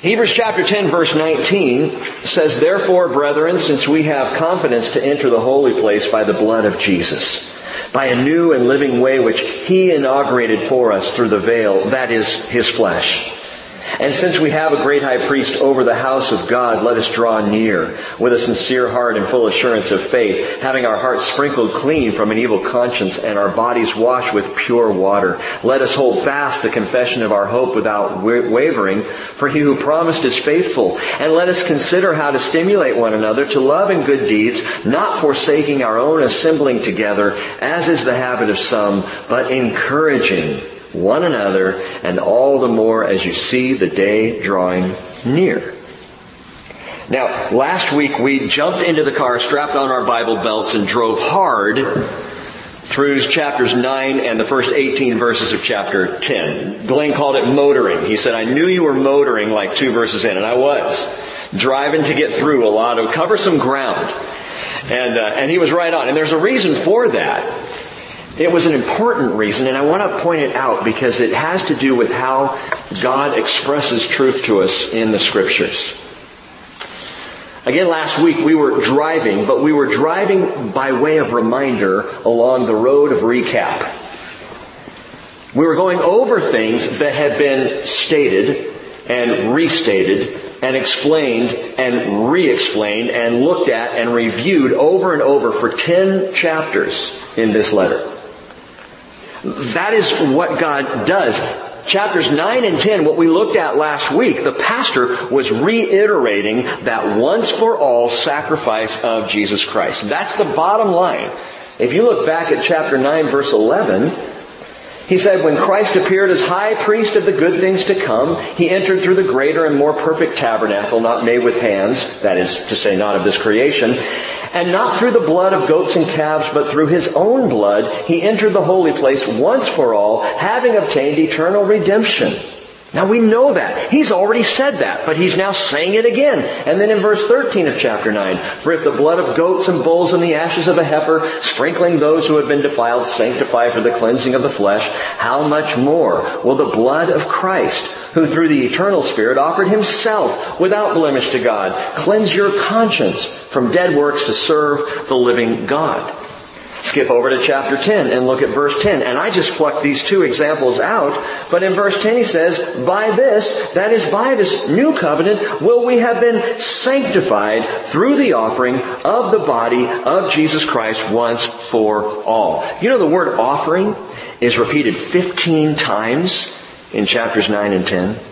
Hebrews chapter 10 verse 19 says, Therefore, brethren, since we have confidence to enter the holy place by the blood of Jesus, by a new and living way which He inaugurated for us through the veil, that is, His flesh. And since we have a great high priest over the house of God, let us draw near with a sincere heart and full assurance of faith, having our hearts sprinkled clean from an evil conscience and our bodies washed with pure water. Let us hold fast the confession of our hope without wavering, for he who promised is faithful. And let us consider how to stimulate one another to love and good deeds, not forsaking our own assembling together, as is the habit of some, but encouraging one another, and all the more as you see the day drawing near. Now, last week we jumped into the car, strapped on our Bible belts, and drove hard through chapters 9 and the first 18 verses of chapter 10. Glenn called it motoring. He said, I knew you were motoring like two verses in, and I was. Driving to get through a lot of, cover some ground. And, uh, and he was right on. And there's a reason for that. It was an important reason, and I want to point it out because it has to do with how God expresses truth to us in the scriptures. Again, last week we were driving, but we were driving by way of reminder along the road of recap. We were going over things that had been stated and restated and explained and re-explained and looked at and reviewed over and over for 10 chapters in this letter. That is what God does. Chapters 9 and 10, what we looked at last week, the pastor was reiterating that once for all sacrifice of Jesus Christ. That's the bottom line. If you look back at chapter 9 verse 11, he said, when Christ appeared as high priest of the good things to come, he entered through the greater and more perfect tabernacle, not made with hands, that is to say, not of this creation, and not through the blood of goats and calves, but through his own blood, he entered the holy place once for all, having obtained eternal redemption. Now we know that. He's already said that, but he's now saying it again. And then in verse 13 of chapter 9, for if the blood of goats and bulls and the ashes of a heifer, sprinkling those who have been defiled, sanctify for the cleansing of the flesh, how much more will the blood of Christ, who through the eternal Spirit offered himself without blemish to God, cleanse your conscience from dead works to serve the living God? Skip over to chapter 10 and look at verse 10. And I just plucked these two examples out. But in verse 10 he says, by this, that is by this new covenant, will we have been sanctified through the offering of the body of Jesus Christ once for all. You know the word offering is repeated 15 times in chapters 9 and 10.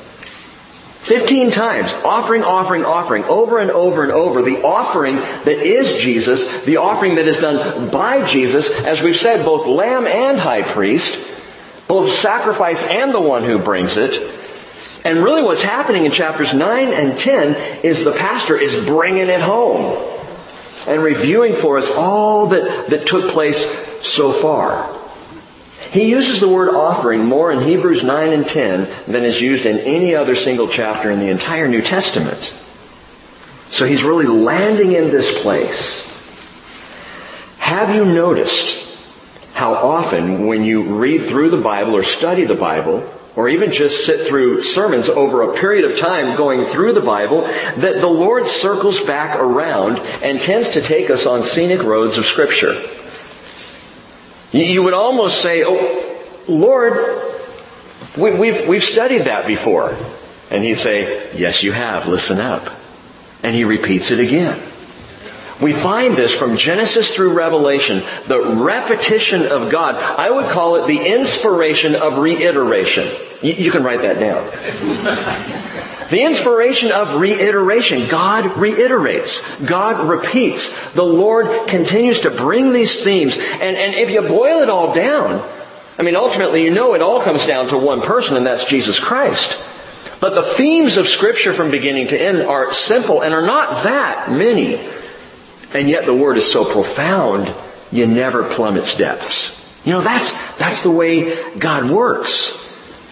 15 times. Offering, offering, offering. Over and over and over. The offering that is Jesus, the offering that is done by Jesus, as we've said, both lamb and high priest, both sacrifice and the one who brings it. And really what's happening in chapters 9 and 10 is the pastor is bringing it home and reviewing for us all that, that took place so far. He uses the word offering more in Hebrews 9 and 10 than is used in any other single chapter in the entire New Testament. So he's really landing in this place. Have you noticed how often when you read through the Bible or study the Bible, or even just sit through sermons over a period of time going through the Bible, that the Lord circles back around and tends to take us on scenic roads of Scripture. You would almost say, oh, Lord, we, we've, we've studied that before. And he'd say, yes, you have. Listen up. And he repeats it again. We find this from Genesis through Revelation, the repetition of God. I would call it the inspiration of reiteration. You, you can write that down. The inspiration of reiteration. God reiterates. God repeats. The Lord continues to bring these themes. And, and if you boil it all down, I mean, ultimately, you know it all comes down to one person, and that's Jesus Christ. But the themes of scripture from beginning to end are simple and are not that many. And yet the word is so profound, you never plumb its depths. You know, that's, that's the way God works.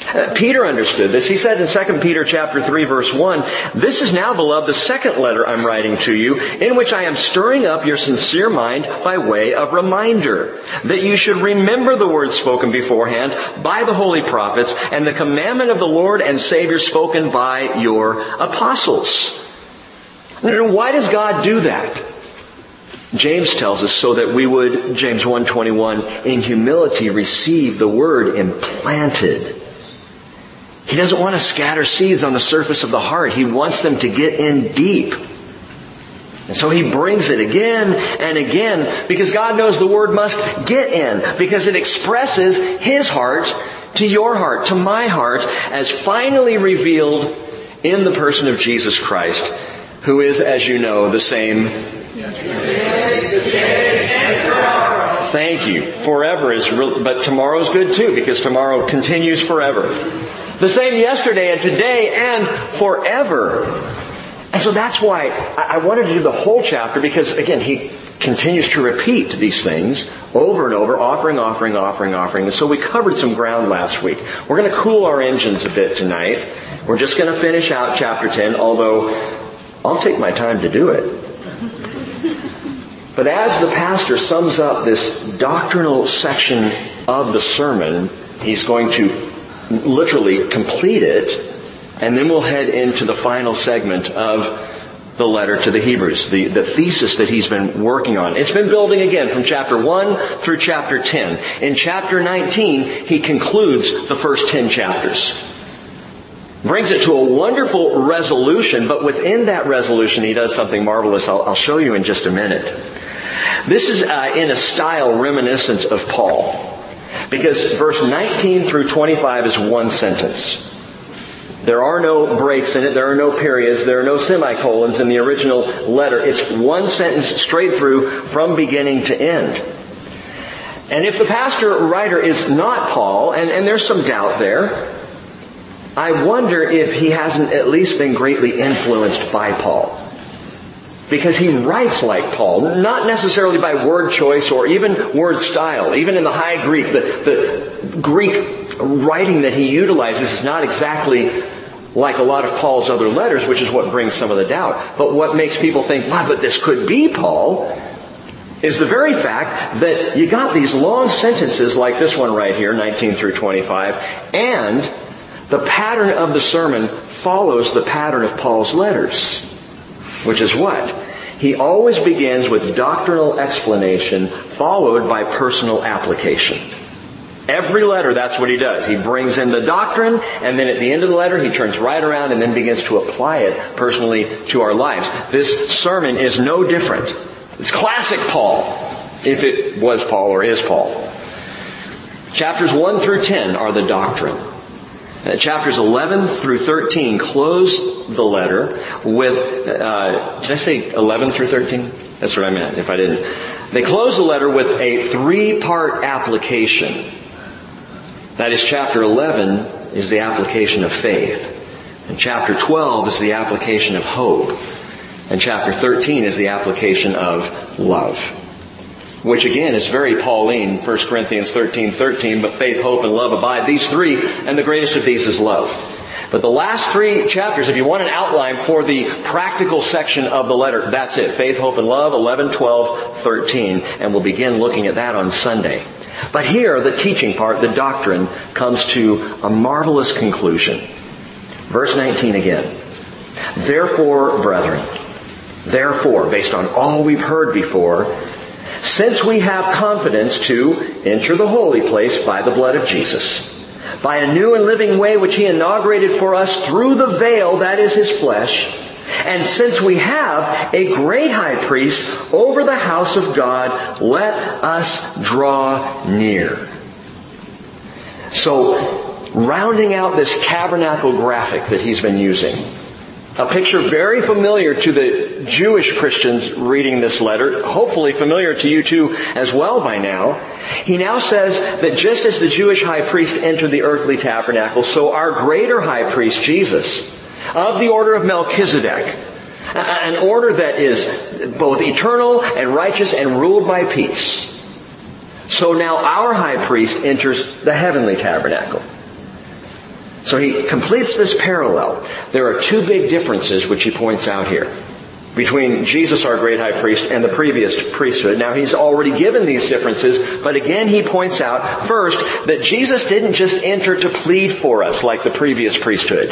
Uh, Peter understood this. He said in 2 Peter chapter 3 verse 1, This is now, beloved, the second letter I'm writing to you, in which I am stirring up your sincere mind by way of reminder, that you should remember the words spoken beforehand by the holy prophets and the commandment of the Lord and Savior spoken by your apostles. Why does God do that? James tells us so that we would, James 1.21, in humility receive the word implanted. He doesn't want to scatter seeds on the surface of the heart. He wants them to get in deep. And so he brings it again and again because God knows the word must get in because it expresses his heart to your heart, to my heart, as finally revealed in the person of Jesus Christ, who is, as you know, the same Thank you. Forever is real, but tomorrow's good too because tomorrow continues forever. The same yesterday and today and forever. And so that's why I wanted to do the whole chapter because again, he continues to repeat these things over and over, offering, offering, offering, offering. And so we covered some ground last week. We're going to cool our engines a bit tonight. We're just going to finish out chapter 10, although I'll take my time to do it. But as the pastor sums up this doctrinal section of the sermon, he's going to literally complete it, and then we'll head into the final segment of the letter to the Hebrews, the, the thesis that he's been working on. It's been building again from chapter 1 through chapter 10. In chapter 19, he concludes the first 10 chapters. Brings it to a wonderful resolution, but within that resolution, he does something marvelous. I'll, I'll show you in just a minute. This is uh, in a style reminiscent of Paul. Because verse 19 through 25 is one sentence. There are no breaks in it. There are no periods. There are no semicolons in the original letter. It's one sentence straight through from beginning to end. And if the pastor writer is not Paul, and, and there's some doubt there, I wonder if he hasn't at least been greatly influenced by Paul. Because he writes like Paul, not necessarily by word choice or even word style. Even in the High Greek, the, the Greek writing that he utilizes is not exactly like a lot of Paul's other letters, which is what brings some of the doubt. But what makes people think, wow, but this could be Paul, is the very fact that you got these long sentences like this one right here, 19 through 25, and the pattern of the sermon follows the pattern of Paul's letters. Which is what? He always begins with doctrinal explanation followed by personal application. Every letter, that's what he does. He brings in the doctrine, and then at the end of the letter, he turns right around and then begins to apply it personally to our lives. This sermon is no different. It's classic Paul, if it was Paul or is Paul. Chapters 1 through 10 are the doctrine. Uh, chapters 11 through 13 close the letter with, uh, did I say 11 through 13? That's what I meant, if I didn't. They close the letter with a three-part application. That is, chapter 11 is the application of faith. And chapter 12 is the application of hope. And chapter 13 is the application of love which again is very Pauline, 1 Corinthians 13, 13, but faith, hope, and love abide. These three, and the greatest of these is love. But the last three chapters, if you want an outline for the practical section of the letter, that's it. Faith, hope, and love, 11, 12, 13. And we'll begin looking at that on Sunday. But here, the teaching part, the doctrine, comes to a marvelous conclusion. Verse 19 again. Therefore, brethren, therefore, based on all we've heard before, since we have confidence to enter the holy place by the blood of Jesus, by a new and living way which he inaugurated for us through the veil that is his flesh, and since we have a great high priest over the house of God, let us draw near. So, rounding out this tabernacle graphic that he's been using, a picture very familiar to the Jewish Christians reading this letter, hopefully familiar to you too as well by now. He now says that just as the Jewish high priest entered the earthly tabernacle, so our greater high priest, Jesus, of the order of Melchizedek, an order that is both eternal and righteous and ruled by peace. So now our high priest enters the heavenly tabernacle. So he completes this parallel. There are two big differences which he points out here between Jesus, our great high priest, and the previous priesthood. Now he's already given these differences, but again he points out first that Jesus didn't just enter to plead for us like the previous priesthood.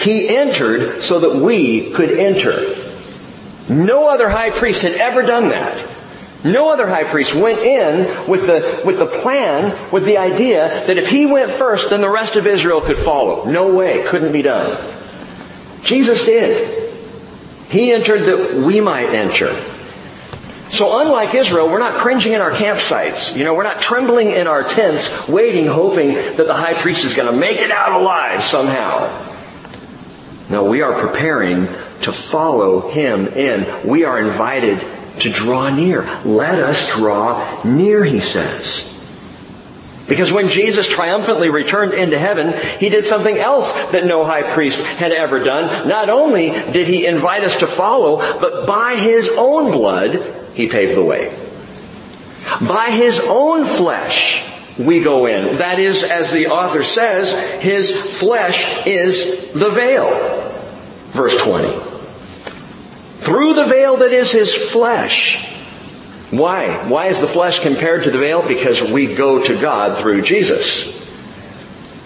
He entered so that we could enter. No other high priest had ever done that. No other high priest went in with the, with the plan, with the idea that if he went first, then the rest of Israel could follow. No way. Couldn't be done. Jesus did. He entered that we might enter. So unlike Israel, we're not cringing in our campsites. You know, we're not trembling in our tents, waiting, hoping that the high priest is going to make it out alive somehow. No, we are preparing to follow him in. We are invited to draw near. Let us draw near, he says. Because when Jesus triumphantly returned into heaven, he did something else that no high priest had ever done. Not only did he invite us to follow, but by his own blood, he paved the way. By his own flesh, we go in. That is, as the author says, his flesh is the veil. Verse 20. Through the veil that is his flesh, why? Why is the flesh compared to the veil? Because we go to God through Jesus.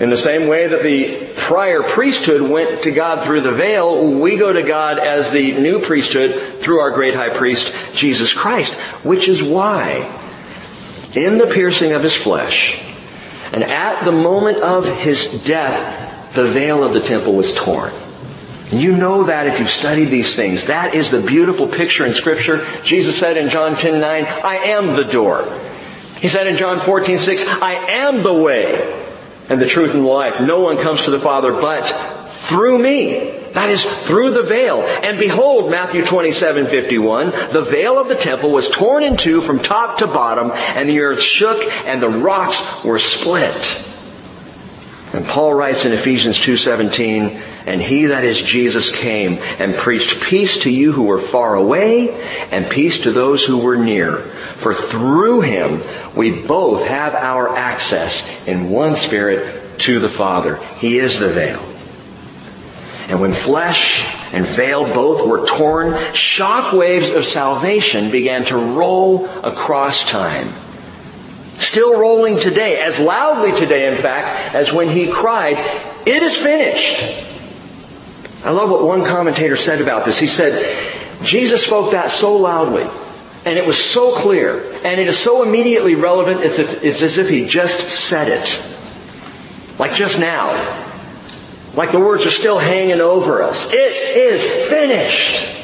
In the same way that the prior priesthood went to God through the veil, we go to God as the new priesthood through our great high priest, Jesus Christ. Which is why, in the piercing of his flesh, and at the moment of his death, the veil of the temple was torn. You know that if you've studied these things. That is the beautiful picture in scripture. Jesus said in John 10, 9, I am the door. He said in John 14, 6, I am the way and the truth and the life. No one comes to the Father but through me. That is through the veil. And behold, Matthew 27, 51, the veil of the temple was torn in two from top to bottom, and the earth shook, and the rocks were split. And Paul writes in Ephesians 2:17, and he that is Jesus came and preached peace to you who were far away and peace to those who were near. For through him we both have our access in one spirit to the Father. He is the veil. And when flesh and veil both were torn, shock waves of salvation began to roll across time. Still rolling today, as loudly today in fact, as when he cried, it is finished. I love what one commentator said about this. He said, Jesus spoke that so loudly, and it was so clear, and it is so immediately relevant, it's, it's as if he just said it. Like just now. Like the words are still hanging over us. It is finished.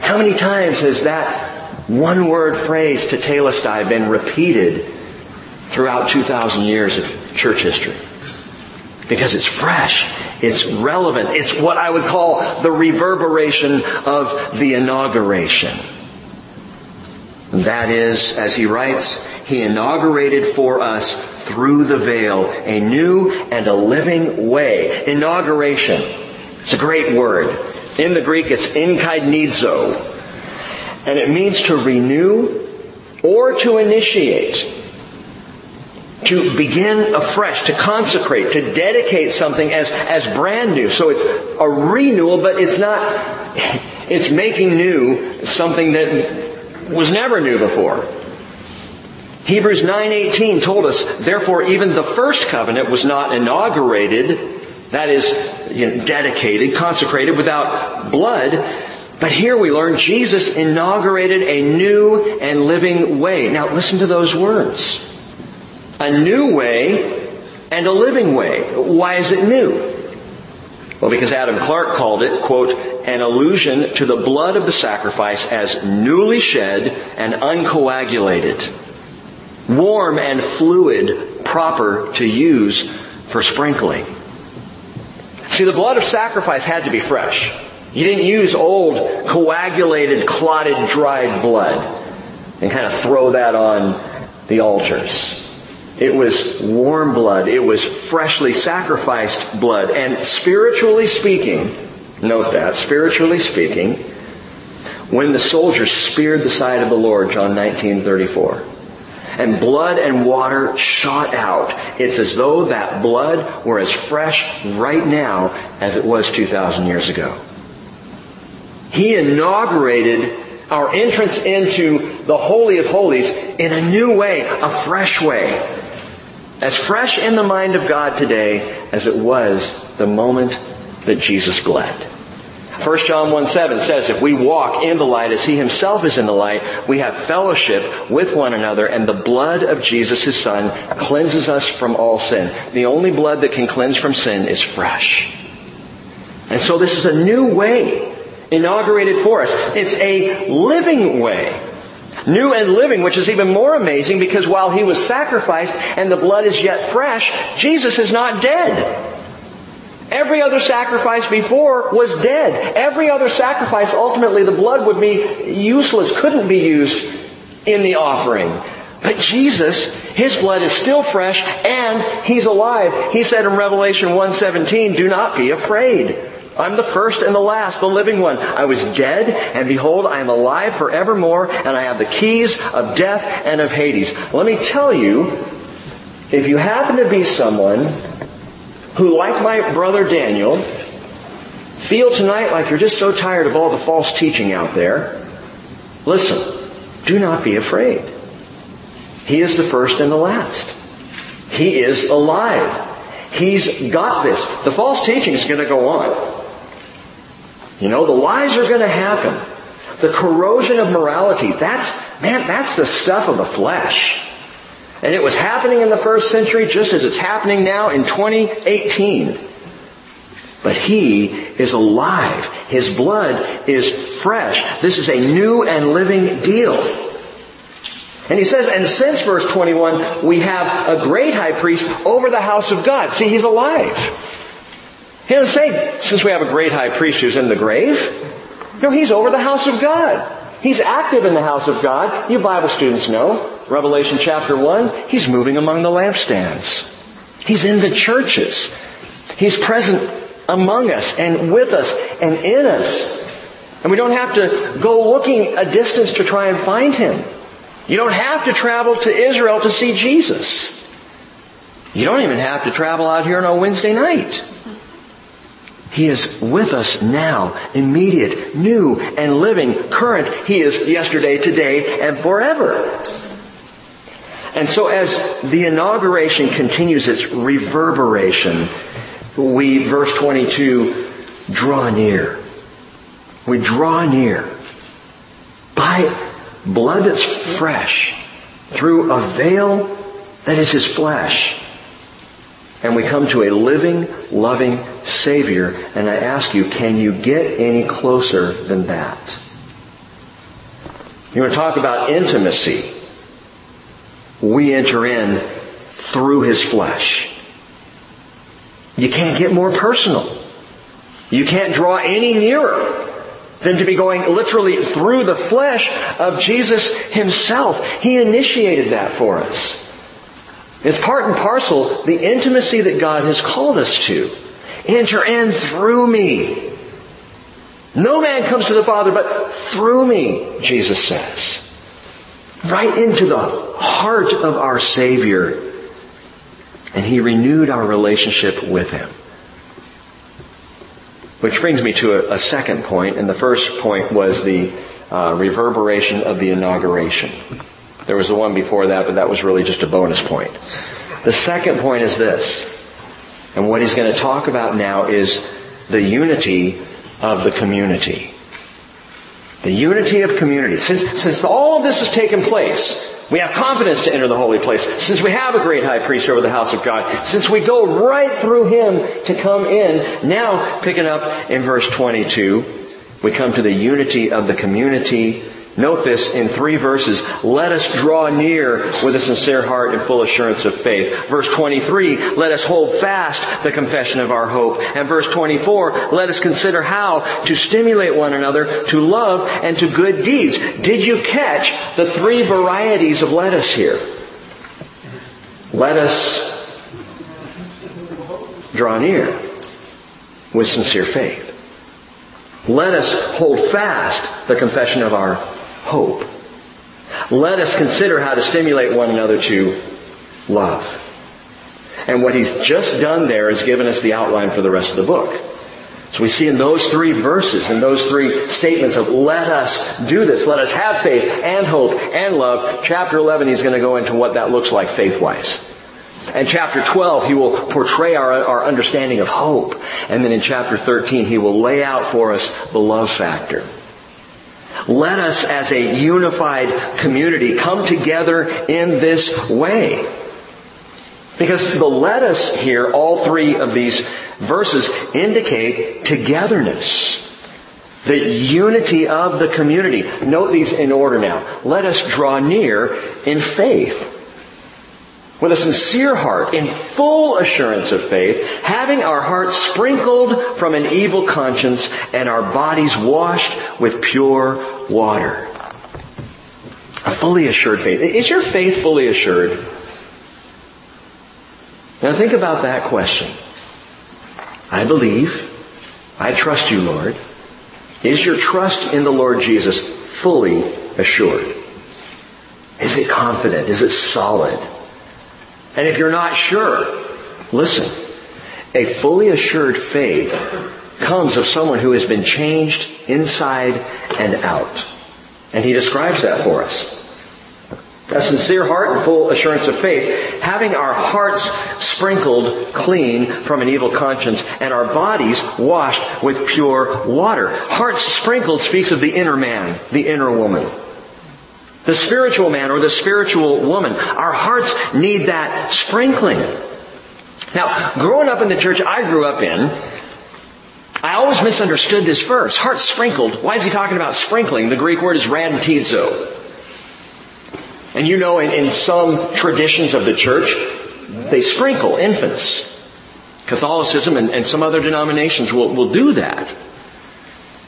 How many times has that one word phrase to tetelestai been repeated throughout 2,000 years of church history? Because it's fresh. It's relevant. It's what I would call the reverberation of the inauguration. That is, as he writes, he inaugurated for us through the veil a new and a living way. Inauguration. It's a great word. In the Greek, it's enkainizo. And it means to renew or to initiate to begin afresh, to consecrate, to dedicate something as, as brand new. So it's a renewal, but it's not, it's making new something that was never new before. Hebrews 9:18 told us, therefore even the first covenant was not inaugurated, that is, you know, dedicated, consecrated without blood, but here we learn Jesus inaugurated a new and living way. Now listen to those words a new way and a living way. Why is it new? Well, because Adam Clarke called it, quote, an allusion to the blood of the sacrifice as newly shed and uncoagulated, warm and fluid, proper to use for sprinkling. See, the blood of sacrifice had to be fresh. You didn't use old, coagulated, clotted, dried blood and kind of throw that on the altars. It was warm blood. It was freshly sacrificed blood. And spiritually speaking, note that, spiritually speaking, when the soldiers speared the side of the Lord, John 19:34, and blood and water shot out. It's as though that blood were as fresh right now as it was 2,000 years ago. He inaugurated our entrance into the Holy of Holies in a new way, a fresh way. As fresh in the mind of God today as it was the moment that Jesus bled. 1 John 1 7 says, if we walk in the light as he himself is in the light, we have fellowship with one another and the blood of Jesus, his son, cleanses us from all sin. The only blood that can cleanse from sin is fresh. And so this is a new way inaugurated for us. It's a living way. New and living, which is even more amazing because while he was sacrificed and the blood is yet fresh, Jesus is not dead. Every other sacrifice before was dead. Every other sacrifice, ultimately the blood would be useless, couldn't be used in the offering. But Jesus, His blood is still fresh and He's alive. He said in Revelation 1.17, do not be afraid. I'm the first and the last, the living one. I was dead, and behold, I am alive forevermore, and I have the keys of death and of Hades. Let me tell you, if you happen to be someone who, like my brother Daniel, feel tonight like you're just so tired of all the false teaching out there, listen, do not be afraid. He is the first and the last. He is alive. He's got this. The false teaching is going to go on. You know, the lies are going to happen. The corrosion of morality, that's, man, that's the stuff of the flesh. And it was happening in the first century just as it's happening now in 2018. But He is alive. His blood is fresh. This is a new and living deal. And he says, and since verse 21, we have a great high priest over the house of God. See, he's alive. He doesn't say, since we have a great high priest who's in the grave. No, he's over the house of God. He's active in the house of God. You Bible students know. Revelation chapter 1, he's moving among the lampstands. He's in the churches. He's present among us and with us and in us. And we don't have to go looking a distance to try and find him. You don't have to travel to Israel to see Jesus. You don't even have to travel out here on a Wednesday night. He is with us now, immediate, new, and living, current. He is yesterday, today, and forever. And so as the inauguration continues its reverberation, we, verse 22, draw near. We draw near by blood that's fresh through a veil that is His flesh and we come to a living, loving Savior, and I ask you, can you get any closer than that? You want to talk about intimacy? We enter in through His flesh. You can't get more personal. You can't draw any nearer than to be going literally through the flesh of Jesus Himself. He initiated that for us. It's part and parcel the intimacy that God has called us to. Enter in through me. No man comes to the Father but through me, Jesus says. Right into the heart of our Savior. And He renewed our relationship with Him. Which brings me to a, a second point, and the first point was the uh, reverberation of the inauguration. There was the one before that, but that was really just a bonus point. The second point is this, and what he's going to talk about now is the unity of the community. The unity of community. Since, since all this has taken place, we have confidence to enter the holy place. Since we have a great high priest over the house of God, since we go right through him to come in, now picking up in verse 22, we come to the unity of the community Note this in three verses. Let us draw near with a sincere heart and full assurance of faith. Verse 23, let us hold fast the confession of our hope. And verse 24, let us consider how to stimulate one another to love and to good deeds. Did you catch the three varieties of lettuce here? Let us draw near with sincere faith. Let us hold fast the confession of our hope. Let us consider how to stimulate one another to love. And what he's just done there is given us the outline for the rest of the book. So we see in those three verses, in those three statements of let us do this, let us have faith and hope and love. Chapter 11, he's going to go into what that looks like faith-wise. And chapter 12, he will portray our, our understanding of hope. And then in chapter 13, he will lay out for us the love factor. Let us as a unified community come together in this way. Because the let us here, all three of these verses indicate togetherness. The unity of the community. Note these in order now. Let us draw near in faith. With a sincere heart, in full assurance of faith, having our hearts sprinkled from an evil conscience and our bodies washed with pure water. A fully assured faith. Is your faith fully assured? Now think about that question. I believe. I trust you, Lord. Is your trust in the Lord Jesus fully assured? Is it confident? Is it solid? And if you're not sure, listen. A fully assured faith comes of someone who has been changed inside and out. And he describes that for us. A sincere heart and full assurance of faith, having our hearts sprinkled clean from an evil conscience and our bodies washed with pure water. Hearts sprinkled speaks of the inner man, the inner woman. The spiritual man or the spiritual woman. Our hearts need that sprinkling. Now, growing up in the church I grew up in, I always misunderstood this verse. Hearts sprinkled. Why is he talking about sprinkling? The Greek word is rhantizo. And you know, in, in some traditions of the church, they sprinkle infants. Catholicism and, and some other denominations will, will do that.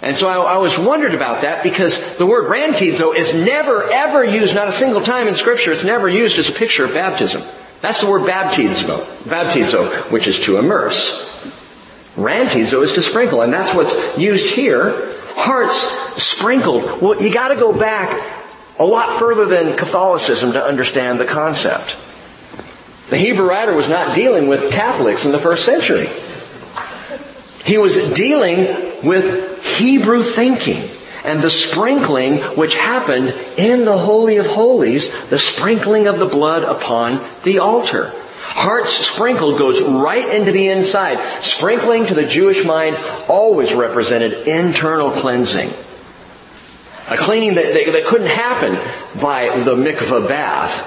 And so I, I was wondered about that because the word rhantizo is never ever used, not a single time in scripture, it's never used as a picture of baptism. That's the word baptizo, baptizo, which is to immerse. Rhantizo is to sprinkle, and that's what's used here. Hearts sprinkled. Well, you gotta go back a lot further than Catholicism to understand the concept. The Hebrew writer was not dealing with Catholics in the first century. He was dealing with Hebrew thinking and the sprinkling which happened in the Holy of Holies, the sprinkling of the blood upon the altar. Hearts sprinkled goes right into the inside. Sprinkling to the Jewish mind always represented internal cleansing. A cleaning that, that, that couldn't happen by the mikvah bath,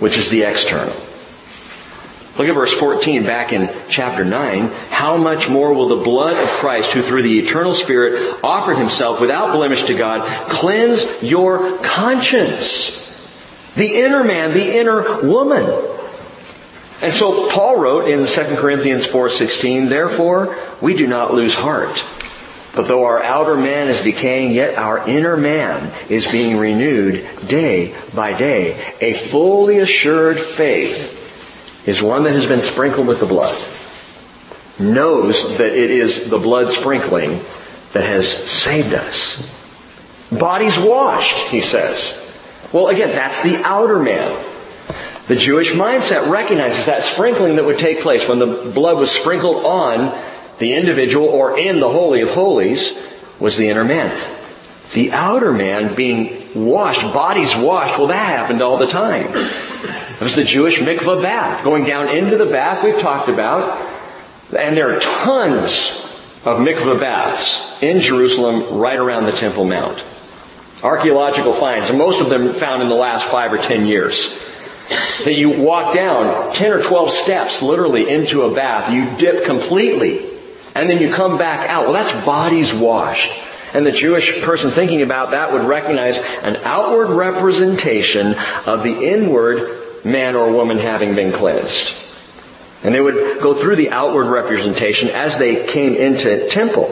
which is the external. Look at verse 14 back in chapter 9. How much more will the blood of Christ, who through the eternal Spirit offered himself without blemish to God, cleanse your conscience? The inner man, the inner woman. And so Paul wrote in 2 Corinthians 4:16, therefore we do not lose heart. But though our outer man is decaying, yet our inner man is being renewed day by day. A fully assured faith is one that has been sprinkled with the blood. Knows that it is the blood sprinkling that has saved us. Bodies washed, he says. Well, again, that's the outer man. The Jewish mindset recognizes that sprinkling that would take place when the blood was sprinkled on the individual or in the Holy of Holies was the inner man. The outer man being washed, bodies washed, well that happened all the time. It was the Jewish mikvah bath, going down into the bath we've talked about. And there are tons of mikvah baths in Jerusalem right around the Temple Mount. Archaeological finds, and most of them found in the last five or ten years. That you walk down 10 or 12 steps literally into a bath, you dip completely and then you come back out. Well, that's bodies washed. And the Jewish person thinking about that would recognize an outward representation of the inward man or woman having been cleansed. And they would go through the outward representation as they came into temple.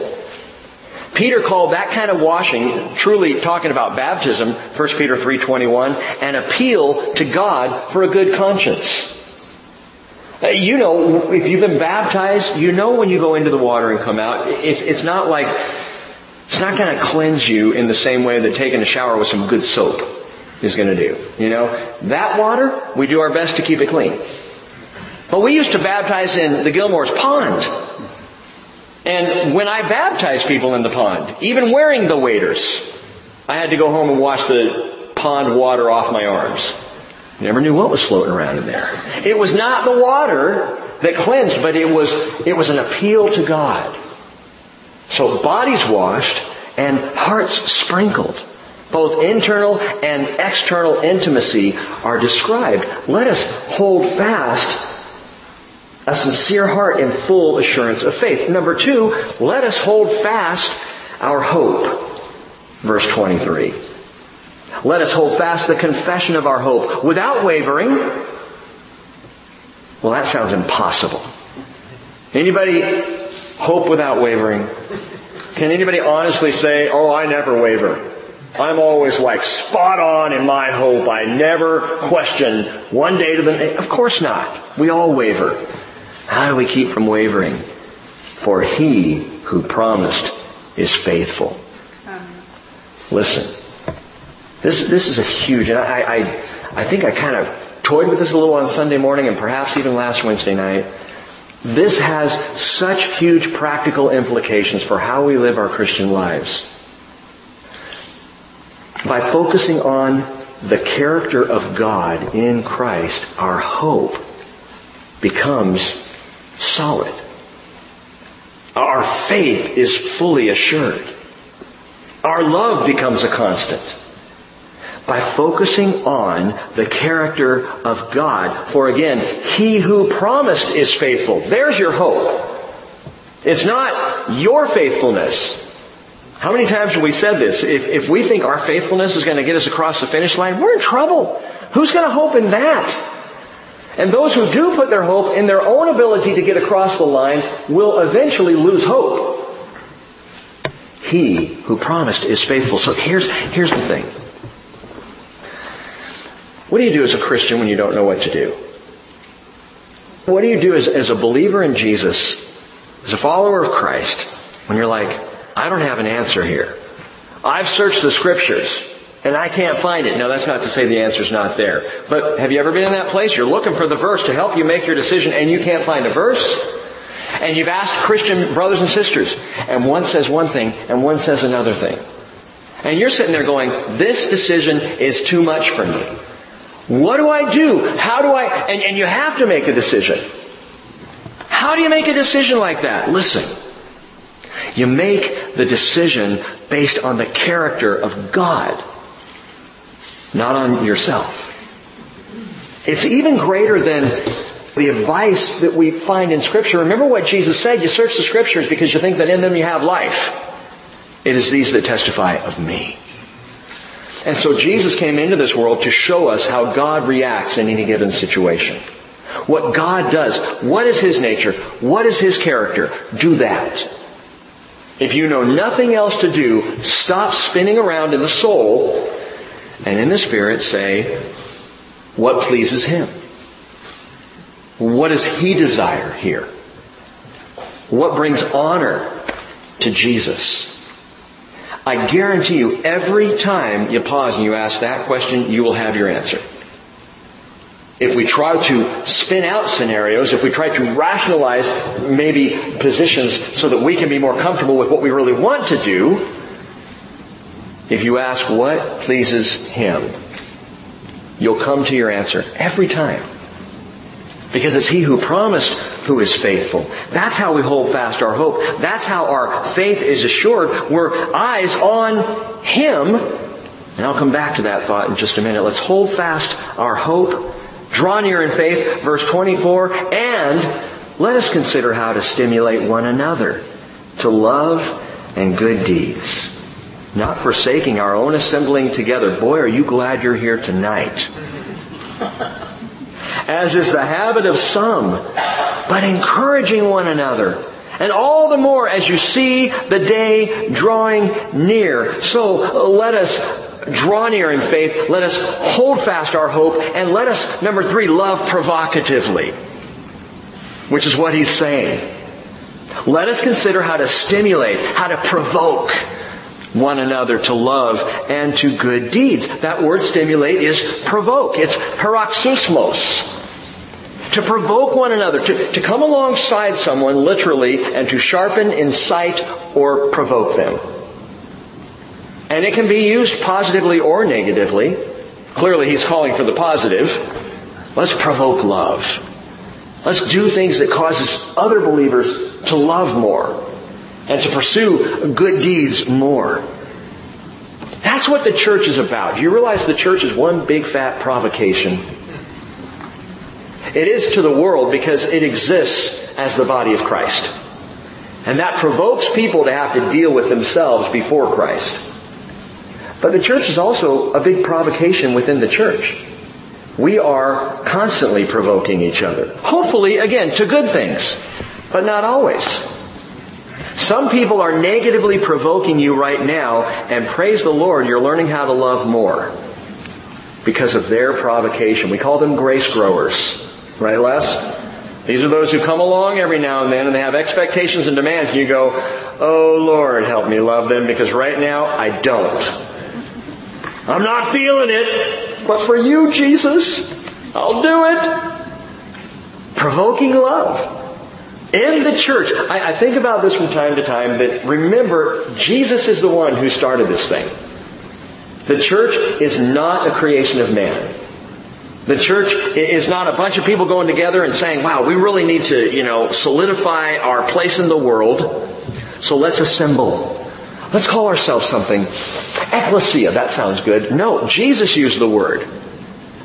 Peter called that kind of washing, truly talking about baptism, 1 Peter 3.21, an appeal to God for a good conscience. Uh, you know, if you've been baptized, you know when you go into the water and come out, it's, it's not like, it's not going to cleanse you in the same way that taking a shower with some good soap. Is going to do. You know, that water, we do our best to keep it clean. But we used to baptize in the Gilmore's pond. And when I baptized people in the pond, even wearing the waders, I had to go home and wash the pond water off my arms. Never knew what was floating around in there. It was not the water that cleansed, but it was, it was an appeal to God. So bodies washed and hearts sprinkled. Both internal and external intimacy are described. Let us hold fast a sincere heart in full assurance of faith. Number two, let us hold fast our hope. Verse 23. Let us hold fast the confession of our hope without wavering. Well, that sounds impossible. Anybody hope without wavering? Can anybody honestly say, oh, I never waver? I'm always like spot on in my hope. I never question one day to the next. Of course not. We all waver. How do we keep from wavering? For he who promised is faithful. Listen. This, this is a huge, and I, I, I think I kind of toyed with this a little on Sunday morning and perhaps even last Wednesday night. This has such huge practical implications for how we live our Christian lives. By focusing on the character of God in Christ, our hope becomes solid. Our faith is fully assured. Our love becomes a constant by focusing on the character of God. For again, He who promised is faithful. There's your hope. It's not your faithfulness. How many times have we said this? If, if we think our faithfulness is going to get us across the finish line, we're in trouble. Who's going to hope in that? And those who do put their hope in their own ability to get across the line will eventually lose hope. He who promised is faithful. So here's, here's the thing. What do you do as a Christian when you don't know what to do? What do you do as, as a believer in Jesus, as a follower of Christ, when you're like, I don't have an answer here. I've searched the scriptures and I can't find it. Now that's not to say the answer's not there. But have you ever been in that place? You're looking for the verse to help you make your decision and you can't find a verse? And you've asked Christian brothers and sisters and one says one thing and one says another thing. And you're sitting there going, this decision is too much for me. What do I do? How do I, and, and you have to make a decision. How do you make a decision like that? Listen. You make the decision based on the character of God, not on yourself. It's even greater than the advice that we find in scripture. Remember what Jesus said, you search the scriptures because you think that in them you have life. It is these that testify of me. And so Jesus came into this world to show us how God reacts in any given situation. What God does. What is His nature? What is His character? Do that. If you know nothing else to do, stop spinning around in the soul and in the spirit say, what pleases Him? What does He desire here? What brings honor to Jesus? I guarantee you, every time you pause and you ask that question, you will have your answer. If we try to spin out scenarios, if we try to rationalize maybe positions so that we can be more comfortable with what we really want to do, if you ask what pleases Him, you'll come to your answer every time. Because it's He who promised who is faithful. That's how we hold fast our hope. That's how our faith is assured. We're eyes on Him. And I'll come back to that thought in just a minute. Let's hold fast our hope. Draw near in faith, verse 24, and let us consider how to stimulate one another to love and good deeds. Not forsaking our own assembling together. Boy, are you glad you're here tonight as is the habit of some, but encouraging one another. And all the more as you see the day drawing near. So let us draw near in faith. Let us hold fast our hope. And let us, number three, love provocatively. Which is what he's saying. Let us consider how to stimulate, how to provoke one another to love and to good deeds. That word stimulate is provoke. It's paroxysmos. To provoke one another, to, to come alongside someone literally and to sharpen, incite, or provoke them. And it can be used positively or negatively. Clearly he's calling for the positive. Let's provoke love. Let's do things that causes other believers to love more and to pursue good deeds more. That's what the church is about. Do you realize the church is one big fat provocation? It is to the world because it exists as the body of Christ. And that provokes people to have to deal with themselves before Christ. But the church is also a big provocation within the church. We are constantly provoking each other. Hopefully, again, to good things, but not always. Some people are negatively provoking you right now, and praise the Lord, you're learning how to love more because of their provocation. We call them grace growers. Right, Les? These are those who come along every now and then and they have expectations and demands and you go, Oh Lord, help me love them because right now I don't. I'm not feeling it, but for you, Jesus, I'll do it. Provoking love. In the church, I, I think about this from time to time, but remember, Jesus is the one who started this thing. The church is not a creation of man. The church is not a bunch of people going together and saying, wow, we really need to, you know, solidify our place in the world. So let's assemble. Let's call ourselves something. Ecclesia, that sounds good. No, Jesus used the word.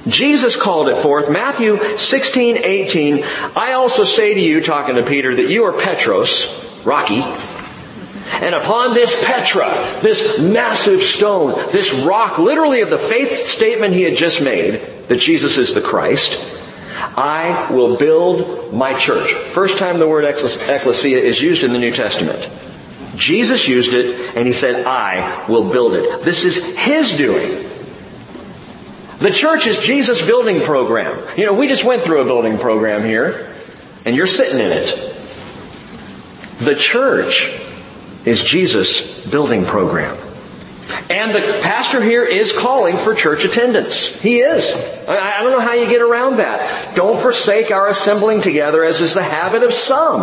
Jesus called it forth. Matthew 16, 18. I also say to you, talking to Peter, that you are Petros, Rocky. And upon this Petra, this massive stone, this rock, literally of the faith statement he had just made, that Jesus is the Christ, I will build my church. First time the word ecclesia is used in the New Testament. Jesus used it and he said, I will build it. This is his doing. The church is Jesus' building program. You know, we just went through a building program here, and you're sitting in it. The church is Jesus' building program. And the pastor here is calling for church attendance. He is. I don't know how you get around that. Don't forsake our assembling together as is the habit of some.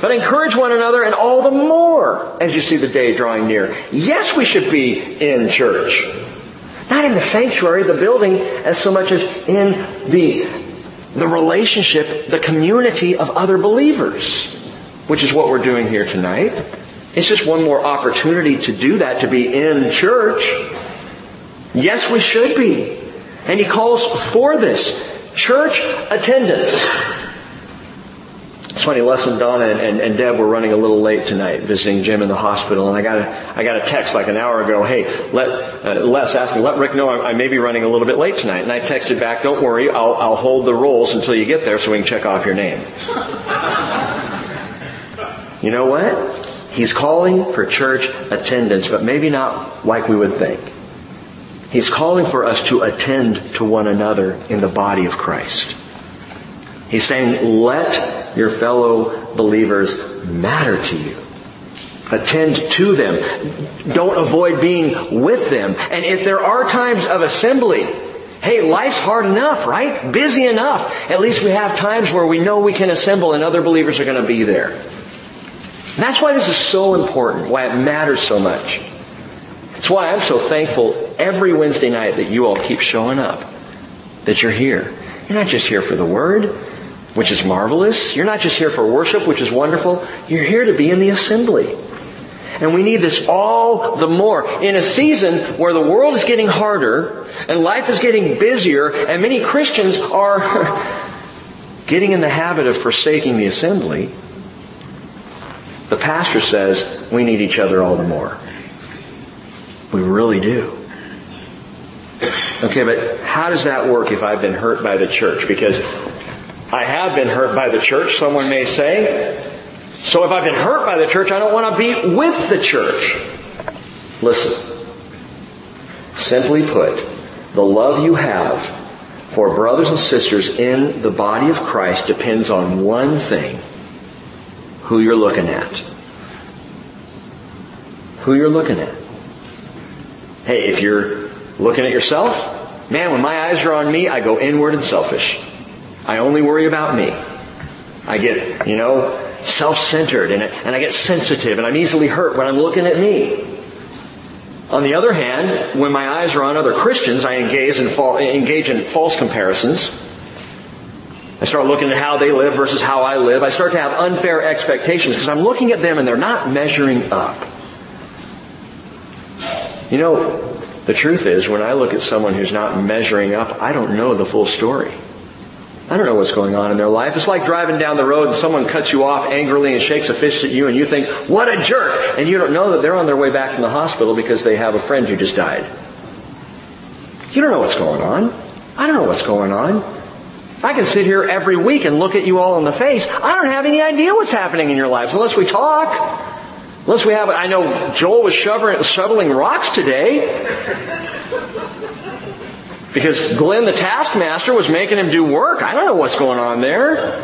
But encourage one another and all the more as you see the day drawing near. Yes, we should be in church. Not in the sanctuary, the building, as so much as in the, the relationship, the community of other believers, which is what we're doing here tonight. It's just one more opportunity to do that, to be in church. Yes, we should be. And he calls for this. Church attendance. It's funny, Les and Donna and, and, Deb were running a little late tonight, visiting Jim in the hospital, and I got a, I got a text like an hour ago, hey, let, uh, Les asked me, let Rick know I, I, may be running a little bit late tonight. And I texted back, don't worry, I'll, I'll hold the rolls until you get there so we can check off your name. you know what? He's calling for church attendance, but maybe not like we would think. He's calling for us to attend to one another in the body of Christ. He's saying, let your fellow believers matter to you. Attend to them. Don't avoid being with them. And if there are times of assembly, hey, life's hard enough, right? Busy enough. At least we have times where we know we can assemble and other believers are going to be there. And that's why this is so important, why it matters so much. It's why I'm so thankful every Wednesday night that you all keep showing up, that you're here. You're not just here for the Word which is marvelous. You're not just here for worship, which is wonderful. You're here to be in the assembly. And we need this all the more. In a season where the world is getting harder and life is getting busier and many Christians are getting in the habit of forsaking the assembly, the pastor says we need each other all the more. We really do. Okay, but how does that work if I've been hurt by the church? Because I have been hurt by the church, someone may say. So if I've been hurt by the church, I don't want to be with the church. Listen. Simply put, the love you have for brothers and sisters in the body of Christ depends on one thing. Who you're looking at. Who you're looking at. Hey, if you're looking at yourself, man, when my eyes are on me, I go inward and selfish. I only worry about me. I get, you know, self-centered and, and I get sensitive and I'm easily hurt when I'm looking at me. On the other hand, when my eyes are on other Christians, I engage in, engage in false comparisons. I start looking at how they live versus how I live. I start to have unfair expectations because I'm looking at them and they're not measuring up. You know, the truth is when I look at someone who's not measuring up, I don't know the full story. I don't know what's going on in their life. It's like driving down the road and someone cuts you off angrily and shakes a fist at you and you think, what a jerk! And you don't know that they're on their way back from the hospital because they have a friend who just died. You don't know what's going on. I don't know what's going on. I can sit here every week and look at you all in the face. I don't have any idea what's happening in your lives unless we talk. Unless we have, I know Joel was shoveling rocks today. Because Glenn the taskmaster was making him do work. I don't know what's going on there.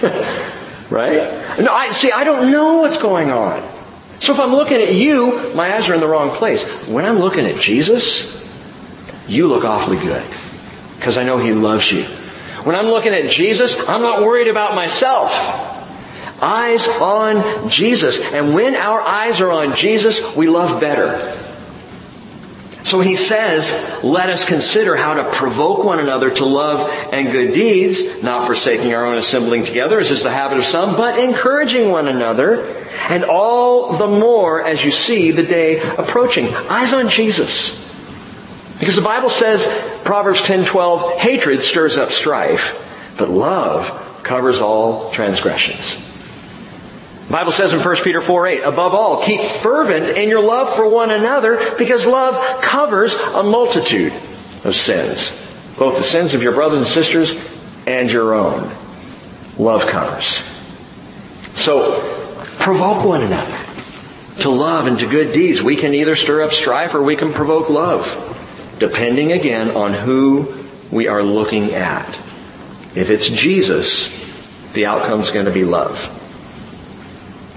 right? No, I see, I don't know what's going on. So if I'm looking at you, my eyes are in the wrong place. When I'm looking at Jesus, you look awfully good. Because I know He loves you. When I'm looking at Jesus, I'm not worried about myself. Eyes on Jesus. And when our eyes are on Jesus, we love better. So he says, let us consider how to provoke one another to love and good deeds, not forsaking our own assembling together, as is the habit of some, but encouraging one another, and all the more as you see the day approaching. Eyes on Jesus. Because the Bible says, Proverbs 10:12, hatred stirs up strife, but love covers all transgressions. Bible says in 1 Peter 4 8, above all, keep fervent in your love for one another because love covers a multitude of sins. Both the sins of your brothers and sisters and your own. Love covers. So, provoke one another to love and to good deeds. We can either stir up strife or we can provoke love, depending again on who we are looking at. If it's Jesus, the outcome's going to be love.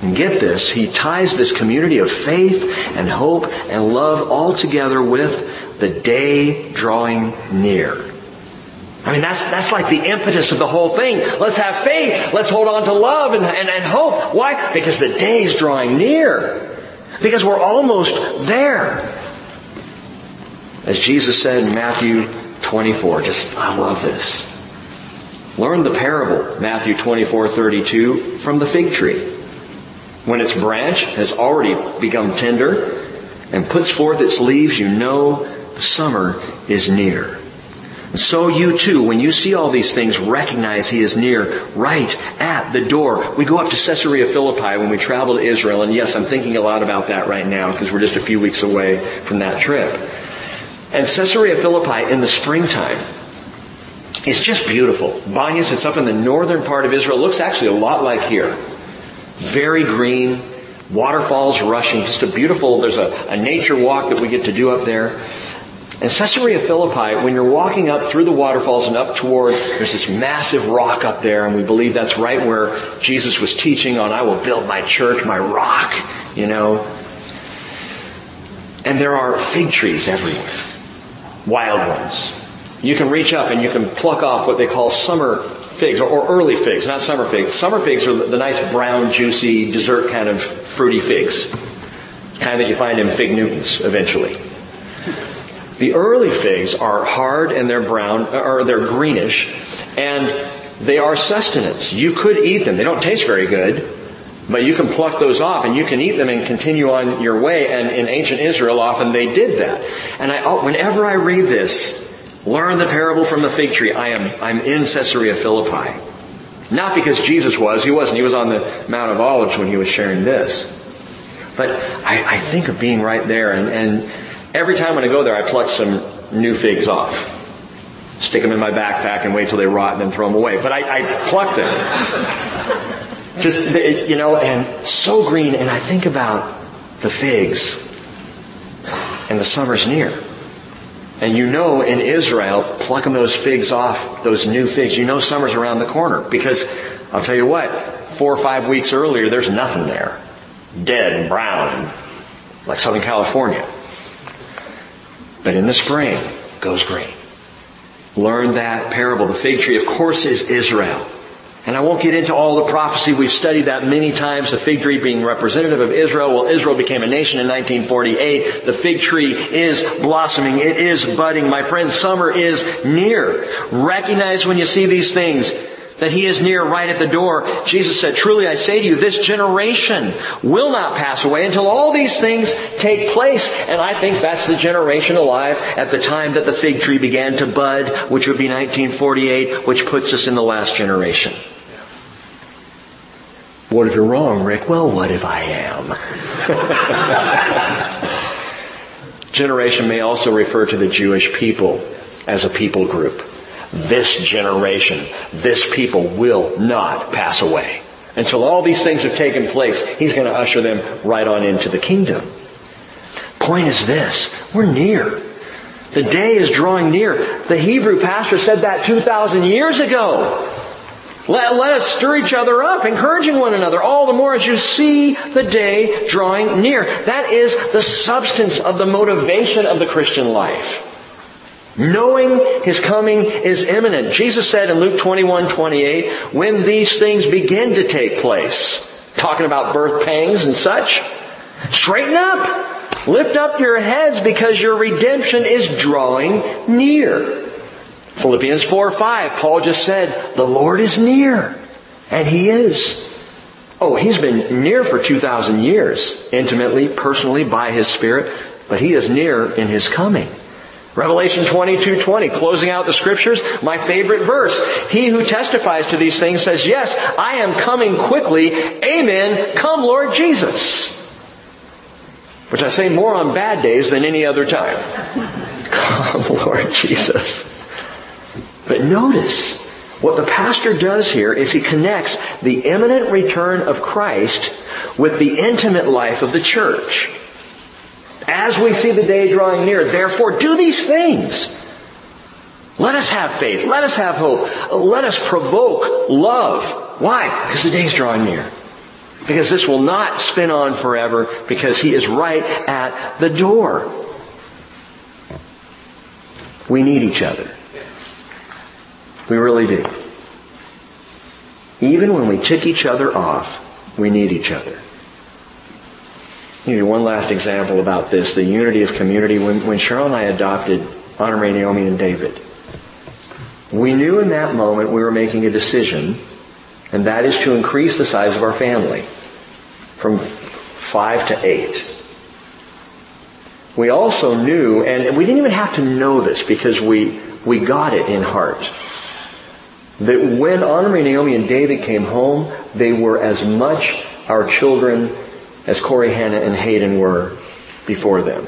And get this, he ties this community of faith and hope and love all together with the day drawing near. I mean, that's, that's like the impetus of the whole thing. Let's have faith. Let's hold on to love and, and, and hope. Why? Because the day is drawing near. Because we're almost there. As Jesus said in Matthew 24, just, I love this. Learn the parable, Matthew 24, 32, from the fig tree. When its branch has already become tender and puts forth its leaves, you know summer is near. And so you too, when you see all these things, recognize He is near, right at the door. We go up to Caesarea Philippi when we travel to Israel, and yes, I'm thinking a lot about that right now because we're just a few weeks away from that trip. And Caesarea Philippi in the springtime is just beautiful. Banyas, it's up in the northern part of Israel. It looks actually a lot like here very green, waterfalls rushing, just a beautiful, there's a, a nature walk that we get to do up there. And Caesarea Philippi, when you're walking up through the waterfalls and up toward, there's this massive rock up there, and we believe that's right where Jesus was teaching on, I will build my church, my rock, you know. And there are fig trees everywhere. Wild ones. You can reach up and you can pluck off what they call summer figs, or, early figs, not summer figs. Summer figs are the nice brown, juicy, dessert kind of fruity figs. Kind that you find in fig Newtons eventually. The early figs are hard and they're brown, or they're greenish, and they are sustenance. You could eat them. They don't taste very good, but you can pluck those off and you can eat them and continue on your way. And in ancient Israel, often they did that. And I, oh, whenever I read this, Learn the parable from the fig tree. I am, I'm in Caesarea Philippi. Not because Jesus was, he wasn't. He was on the Mount of Olives when he was sharing this. But I, I think of being right there and, and every time when I go there I pluck some new figs off. Stick them in my backpack and wait till they rot and then throw them away. But I, I pluck them. Just, you know, and so green and I think about the figs and the summer's near. And you know in Israel, plucking those figs off, those new figs, you know summer's around the corner. Because I'll tell you what, four or five weeks earlier, there's nothing there. Dead and brown, like Southern California. but in the spring goes green. Learn that parable. The fig tree, of course, is Israel. And I won't get into all the prophecy. We've studied that many times. The fig tree being representative of Israel. Well, Israel became a nation in 1948. The fig tree is blossoming. It is budding. My friend, summer is near. Recognize when you see these things that he is near right at the door. Jesus said, truly I say to you, this generation will not pass away until all these things take place. And I think that's the generation alive at the time that the fig tree began to bud, which would be 1948, which puts us in the last generation. What if you're wrong, Rick? Well, what if I am? Generation may also refer to the Jewish people as a people group. This generation, this people will not pass away. Until all these things have taken place, He's going to usher them right on into the kingdom. Point is this, we're near. The day is drawing near. The Hebrew pastor said that 2,000 years ago. Let, let us stir each other up, encouraging one another, all the more as you see the day drawing near. That is the substance of the motivation of the Christian life. Knowing His coming is imminent. Jesus said in Luke 21, 28, when these things begin to take place, talking about birth pangs and such, straighten up, lift up your heads because your redemption is drawing near. Philippians 4 5, Paul just said, the Lord is near. And He is. Oh, He's been near for 2,000 years, intimately, personally, by His Spirit, but He is near in His coming. Revelation 22, 20, closing out the scriptures, my favorite verse. He who testifies to these things says, yes, I am coming quickly. Amen. Come Lord Jesus. Which I say more on bad days than any other time. Come Lord Jesus. But notice, what the pastor does here is he connects the imminent return of Christ with the intimate life of the church. As we see the day drawing near, therefore do these things. Let us have faith. Let us have hope. Let us provoke love. Why? Because the day's drawing near. Because this will not spin on forever because He is right at the door. We need each other. We really do. Even when we tick each other off, we need each other. You one last example about this, the unity of community. When, when Cheryl and I adopted Marie, Naomi, and David, we knew in that moment we were making a decision, and that is to increase the size of our family from five to eight. We also knew, and we didn't even have to know this because we, we got it in heart, that when Marie, Naomi, and David came home, they were as much our children as Corey, Hannah, and Hayden were before them.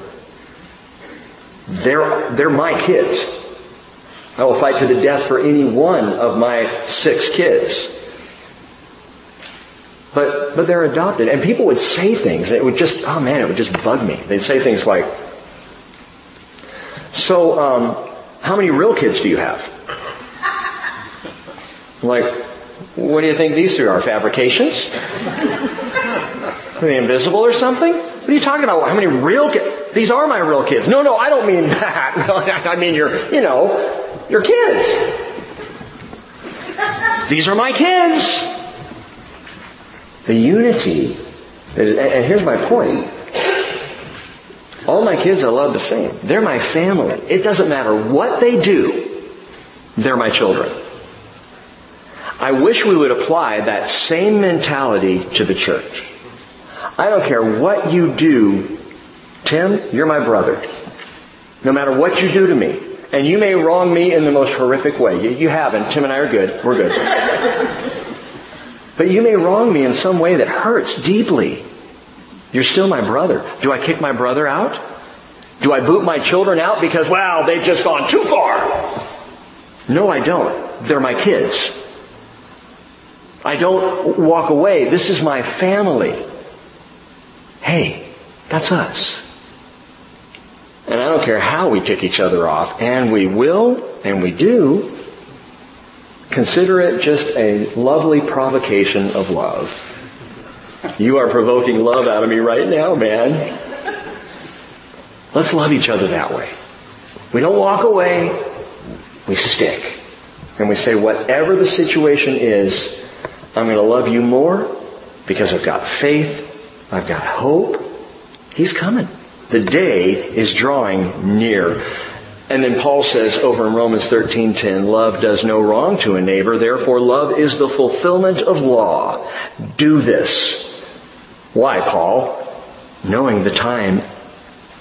They're, they're my kids. I will fight to the death for any one of my six kids. But, but they're adopted. And people would say things, it would just, oh man, it would just bug me. They'd say things like, so, um, how many real kids do you have? Like, what do you think these three are? Fabrications? Are they invisible or something? What are you talking about? How many real kids? These are my real kids. No, no, I don't mean that. I mean your, you know, your kids. These are my kids. The unity, and here's my point. All my kids I love the same. They're my family. It doesn't matter what they do, they're my children. I wish we would apply that same mentality to the church. I don't care what you do, Tim, you're my brother. No matter what you do to me. And you may wrong me in the most horrific way. You, haven't. Tim and I are good. We're good. but you may wrong me in some way that hurts deeply. You're still my brother. Do I kick my brother out? Do I boot my children out because, wow, they've just gone too far? No, I don't. They're my kids. I don't walk away. This is my family. Hey, that's us. And I don't care how we tick each other off, and we will, and we do, consider it just a lovely provocation of love. You are provoking love out of me right now, man. Let's love each other that way. We don't walk away. We stick. And we say, whatever the situation is, I'm going to love you more because I've got faith. I've got hope. He's coming. The day is drawing near. And then Paul says over in Romans 13:10, love does no wrong to a neighbor, therefore love is the fulfillment of law. Do this. Why, Paul? Knowing the time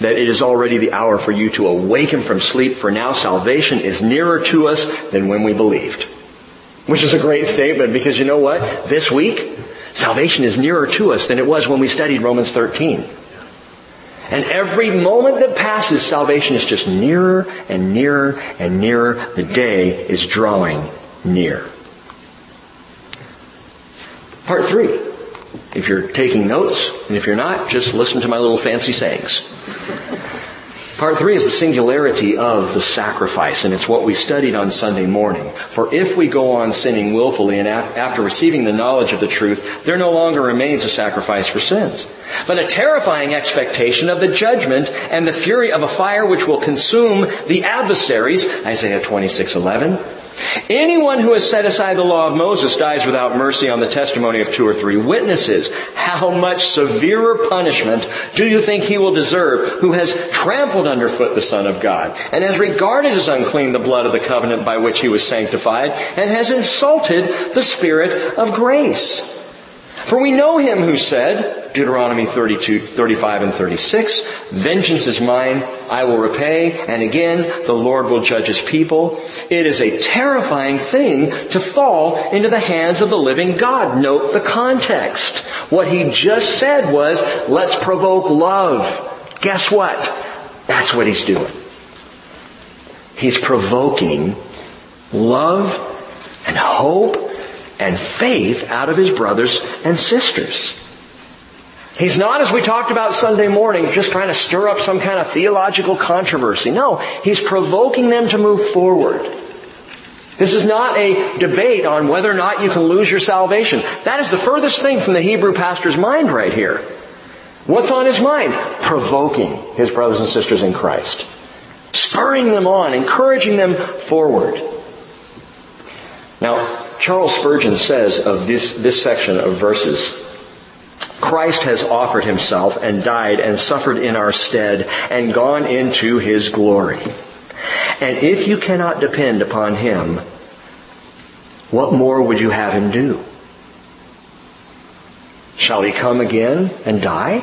that it is already the hour for you to awaken from sleep, for now salvation is nearer to us than when we believed. Which is a great statement because you know what? This week, salvation is nearer to us than it was when we studied Romans 13. And every moment that passes, salvation is just nearer and nearer and nearer. The day is drawing near. Part three. If you're taking notes, and if you're not, just listen to my little fancy sayings. Part three is the singularity of the sacrifice, and it's what we studied on Sunday morning. For if we go on sinning willfully and after receiving the knowledge of the truth, there no longer remains a sacrifice for sins, but a terrifying expectation of the judgment and the fury of a fire which will consume the adversaries, Isaiah 26:11. Anyone who has set aside the law of Moses dies without mercy on the testimony of two or three witnesses. How much severer punishment do you think he will deserve who has trampled underfoot the Son of God and has regarded as unclean the blood of the covenant by which he was sanctified and has insulted the Spirit of grace? For we know him who said, Deuteronomy 32, 35 and 36, vengeance is mine, I will repay, and again, the Lord will judge his people. It is a terrifying thing to fall into the hands of the living God. Note the context. What he just said was, let's provoke love. Guess what? That's what he's doing. He's provoking love and hope and faith out of his brothers and sisters. He's not, as we talked about Sunday morning, just trying to stir up some kind of theological controversy. No, he's provoking them to move forward. This is not a debate on whether or not you can lose your salvation. That is the furthest thing from the Hebrew pastor's mind right here. What's on his mind? Provoking his brothers and sisters in Christ. Spurring them on, encouraging them forward. Now, Charles Spurgeon says of this, this section of verses, Christ has offered himself and died and suffered in our stead and gone into his glory. And if you cannot depend upon him, what more would you have him do? Shall he come again and die?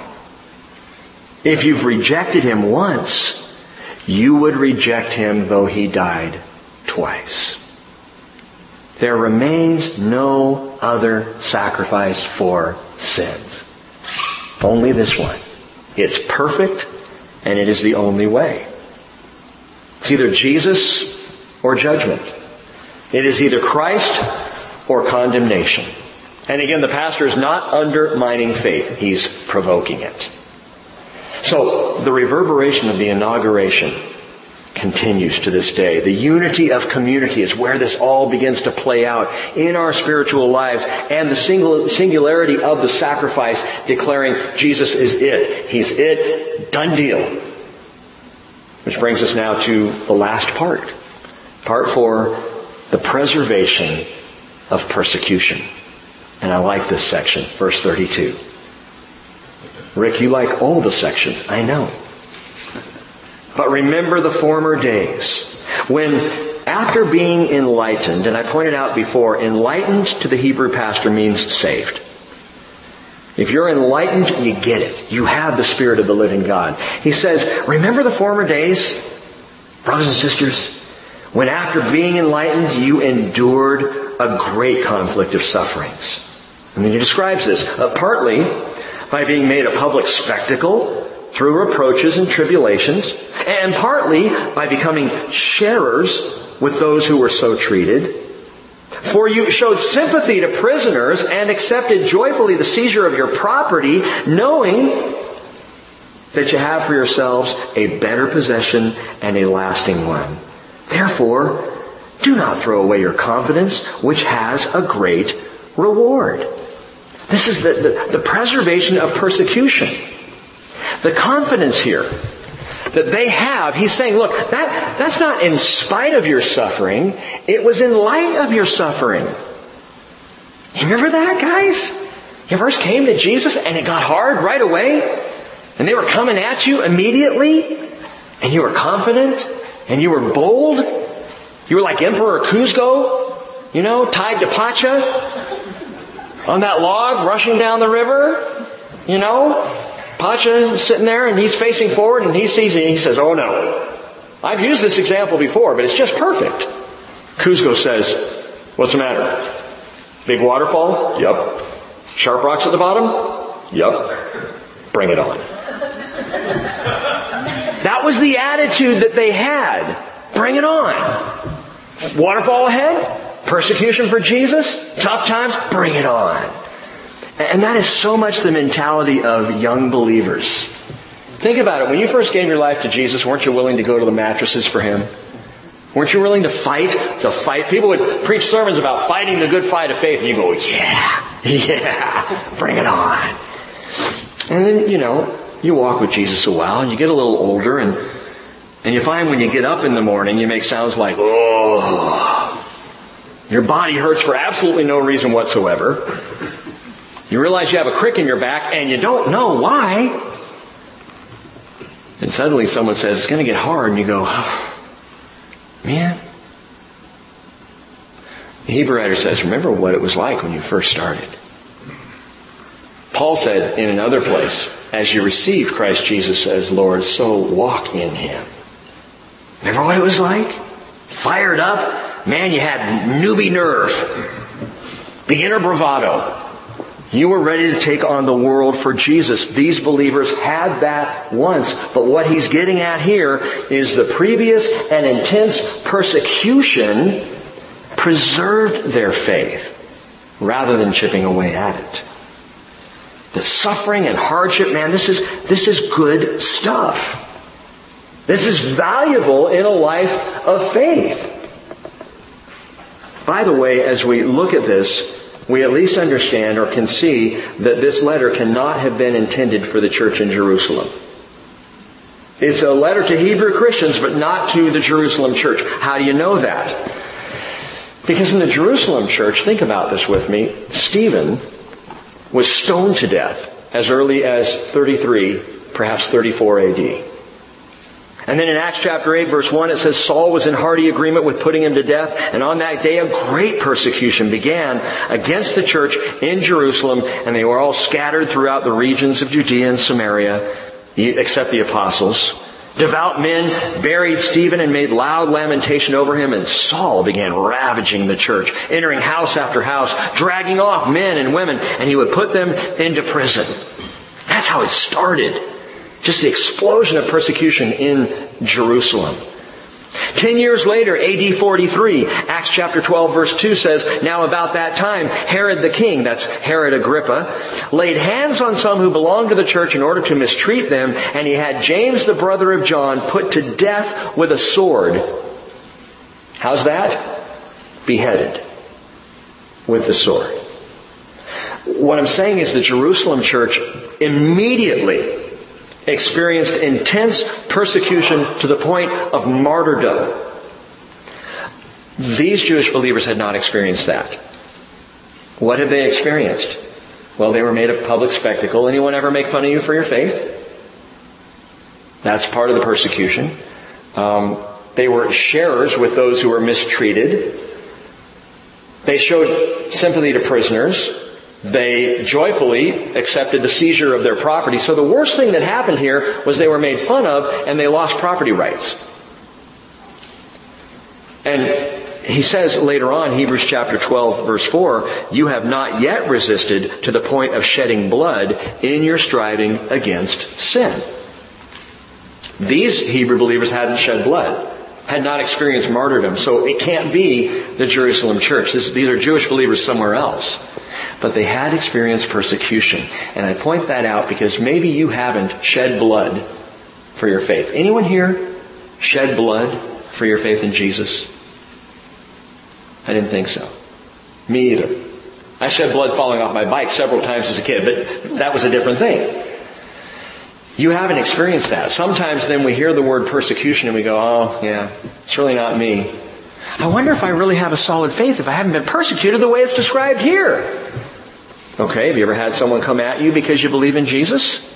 If you've rejected him once, you would reject him though he died twice. There remains no other sacrifice for sins. Only this one. It's perfect and it is the only way. It's either Jesus or judgment. It is either Christ or condemnation. And again, the pastor is not undermining faith. He's provoking it. So, the reverberation of the inauguration continues to this day. The unity of community is where this all begins to play out in our spiritual lives and the singularity of the sacrifice declaring Jesus is it. He's it. Done deal. Which brings us now to the last part. Part four, the preservation of persecution. And I like this section, verse 32. Rick, you like all the sections. I know. But remember the former days when after being enlightened, and I pointed out before, enlightened to the Hebrew pastor means saved. If you're enlightened, you get it. You have the Spirit of the living God. He says, remember the former days, brothers and sisters, when after being enlightened, you endured a great conflict of sufferings. And then he describes this, uh, partly by being made a public spectacle through reproaches and tribulations, and partly by becoming sharers with those who were so treated. For you showed sympathy to prisoners and accepted joyfully the seizure of your property, knowing that you have for yourselves a better possession and a lasting one. Therefore, do not throw away your confidence, which has a great reward. This is the, the, the preservation of persecution. The confidence here that they have, he's saying, look, that, that's not in spite of your suffering. It was in light of your suffering. You remember that, guys? You first came to Jesus and it got hard right away? And they were coming at you immediately? And you were confident? And you were bold? You were like Emperor Kuzco? You know, tied to Pacha? On that log, rushing down the river? You know? Pacha sitting there and he's facing forward and he sees it and he says, oh no. I've used this example before, but it's just perfect. Kuzco says, what's the matter? Big waterfall? Yep. Sharp rocks at the bottom? Yep. Bring it on. that was the attitude that they had. Bring it on. Waterfall ahead? Persecution for Jesus? Tough times? Bring it on. And that is so much the mentality of young believers. Think about it. When you first gave your life to Jesus, weren't you willing to go to the mattresses for Him? Weren't you willing to fight? To fight? People would preach sermons about fighting the good fight of faith, and you go, yeah, yeah, bring it on. And then, you know, you walk with Jesus a while, and you get a little older, and, and you find when you get up in the morning, you make sounds like, oh, your body hurts for absolutely no reason whatsoever. You realize you have a crick in your back, and you don't know why. And suddenly someone says, it's going to get hard, and you go, oh, Man. The Hebrew writer says, remember what it was like when you first started. Paul said in another place, as you receive Christ Jesus as Lord, so walk in Him. Remember what it was like? Fired up? Man, you had newbie nerve. Beginner bravado. You were ready to take on the world for Jesus. These believers had that once. But what he's getting at here is the previous and intense persecution preserved their faith rather than chipping away at it. The suffering and hardship, man, this is, this is good stuff. This is valuable in a life of faith. By the way, as we look at this, we at least understand or can see that this letter cannot have been intended for the church in Jerusalem. It's a letter to Hebrew Christians, but not to the Jerusalem church. How do you know that? Because in the Jerusalem church, think about this with me, Stephen was stoned to death as early as 33, perhaps 34 AD. And then in Acts chapter 8 verse 1 it says Saul was in hearty agreement with putting him to death and on that day a great persecution began against the church in Jerusalem and they were all scattered throughout the regions of Judea and Samaria except the apostles. Devout men buried Stephen and made loud lamentation over him and Saul began ravaging the church, entering house after house, dragging off men and women and he would put them into prison. That's how it started. Just the explosion of persecution in Jerusalem. Ten years later, AD 43, Acts chapter 12 verse 2 says, Now about that time, Herod the king, that's Herod Agrippa, laid hands on some who belonged to the church in order to mistreat them, and he had James the brother of John put to death with a sword. How's that? Beheaded with the sword. What I'm saying is the Jerusalem church immediately experienced intense persecution to the point of martyrdom. These Jewish believers had not experienced that. What had they experienced? Well, they were made a public spectacle. Anyone ever make fun of you for your faith? That's part of the persecution. Um, they were sharers with those who were mistreated. They showed sympathy to prisoners. They joyfully accepted the seizure of their property. So the worst thing that happened here was they were made fun of and they lost property rights. And he says later on, Hebrews chapter 12 verse 4, you have not yet resisted to the point of shedding blood in your striving against sin. These Hebrew believers hadn't shed blood, had not experienced martyrdom, so it can't be the Jerusalem church. This, these are Jewish believers somewhere else but they had experienced persecution. And I point that out because maybe you haven't shed blood for your faith. Anyone here shed blood for your faith in Jesus? I didn't think so. Me either. I shed blood falling off my bike several times as a kid, but that was a different thing. You haven't experienced that. Sometimes then we hear the word persecution and we go, oh yeah, it's really not me. I wonder if I really have a solid faith if I haven't been persecuted the way it's described here. Okay, have you ever had someone come at you because you believe in Jesus?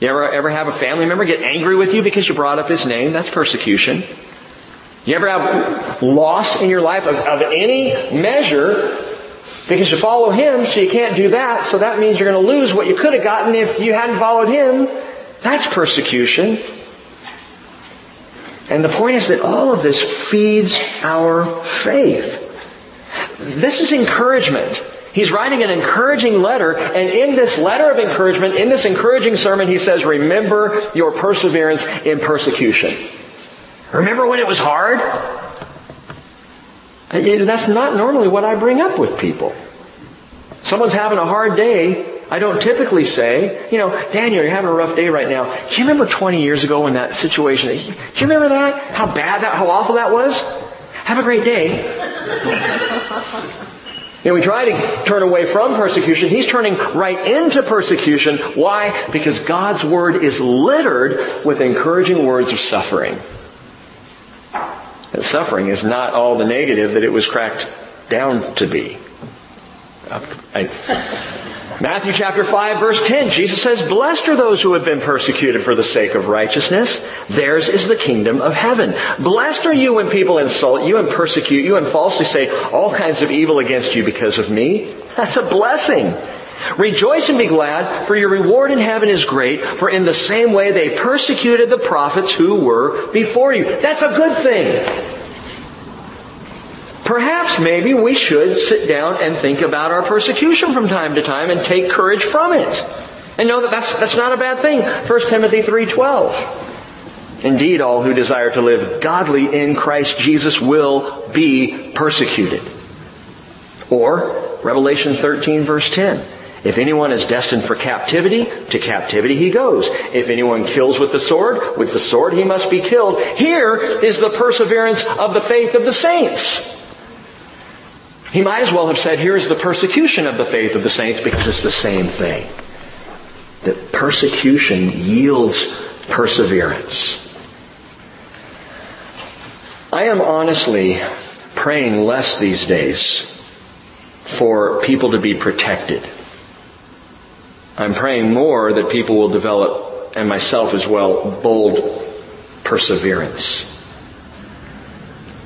You ever, ever have a family member get angry with you because you brought up his name? That's persecution. You ever have loss in your life of, of any measure because you follow him, so you can't do that, so that means you're going to lose what you could have gotten if you hadn't followed him. That's persecution. And the point is that all of this feeds our faith. This is encouragement. He's writing an encouraging letter, and in this letter of encouragement, in this encouraging sermon, he says, remember your perseverance in persecution. Remember when it was hard? That's not normally what I bring up with people. Someone's having a hard day, I don't typically say, you know, Daniel, you're having a rough day right now. Do you remember 20 years ago when that situation, do you remember that? How bad that, how awful that was? Have a great day. You know, we try to turn away from persecution. He's turning right into persecution. Why? Because God's Word is littered with encouraging words of suffering. And suffering is not all the negative that it was cracked down to be. Matthew chapter 5 verse 10, Jesus says, Blessed are those who have been persecuted for the sake of righteousness. Theirs is the kingdom of heaven. Blessed are you when people insult you and persecute you and falsely say all kinds of evil against you because of me. That's a blessing. Rejoice and be glad, for your reward in heaven is great, for in the same way they persecuted the prophets who were before you. That's a good thing. Perhaps maybe we should sit down and think about our persecution from time to time and take courage from it. And know that that's, that's not a bad thing. 1 Timothy 3.12. Indeed, all who desire to live godly in Christ Jesus will be persecuted. Or, Revelation 13 verse 10. If anyone is destined for captivity, to captivity he goes. If anyone kills with the sword, with the sword he must be killed. Here is the perseverance of the faith of the saints. He might as well have said, here is the persecution of the faith of the saints because it's the same thing. That persecution yields perseverance. I am honestly praying less these days for people to be protected. I'm praying more that people will develop, and myself as well, bold perseverance.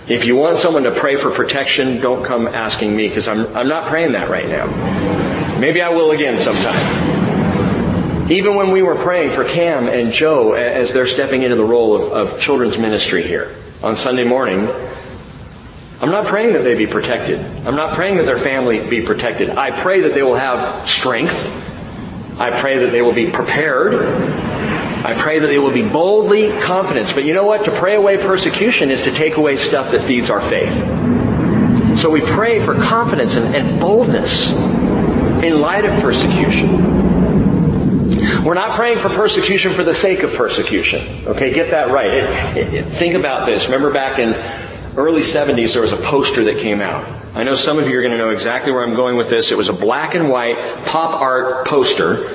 If you want someone to pray for protection, don't come asking me because I'm, I'm not praying that right now. Maybe I will again sometime. Even when we were praying for Cam and Joe as they're stepping into the role of, of children's ministry here on Sunday morning, I'm not praying that they be protected. I'm not praying that their family be protected. I pray that they will have strength. I pray that they will be prepared. I pray that they will be boldly confident. But you know what? To pray away persecution is to take away stuff that feeds our faith. So we pray for confidence and, and boldness in light of persecution. We're not praying for persecution for the sake of persecution. Okay, get that right. It, it, it, think about this. Remember back in early 70s there was a poster that came out. I know some of you are going to know exactly where I'm going with this. It was a black and white pop art poster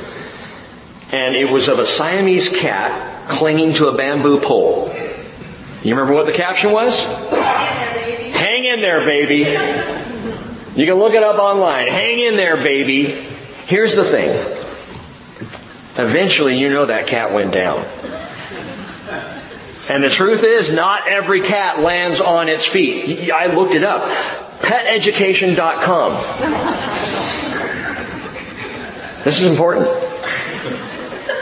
and it was of a Siamese cat clinging to a bamboo pole. You remember what the caption was? Hang in there, baby. You can look it up online. Hang in there, baby. Here's the thing. Eventually, you know that cat went down. And the truth is, not every cat lands on its feet. I looked it up. PetEducation.com. This is important.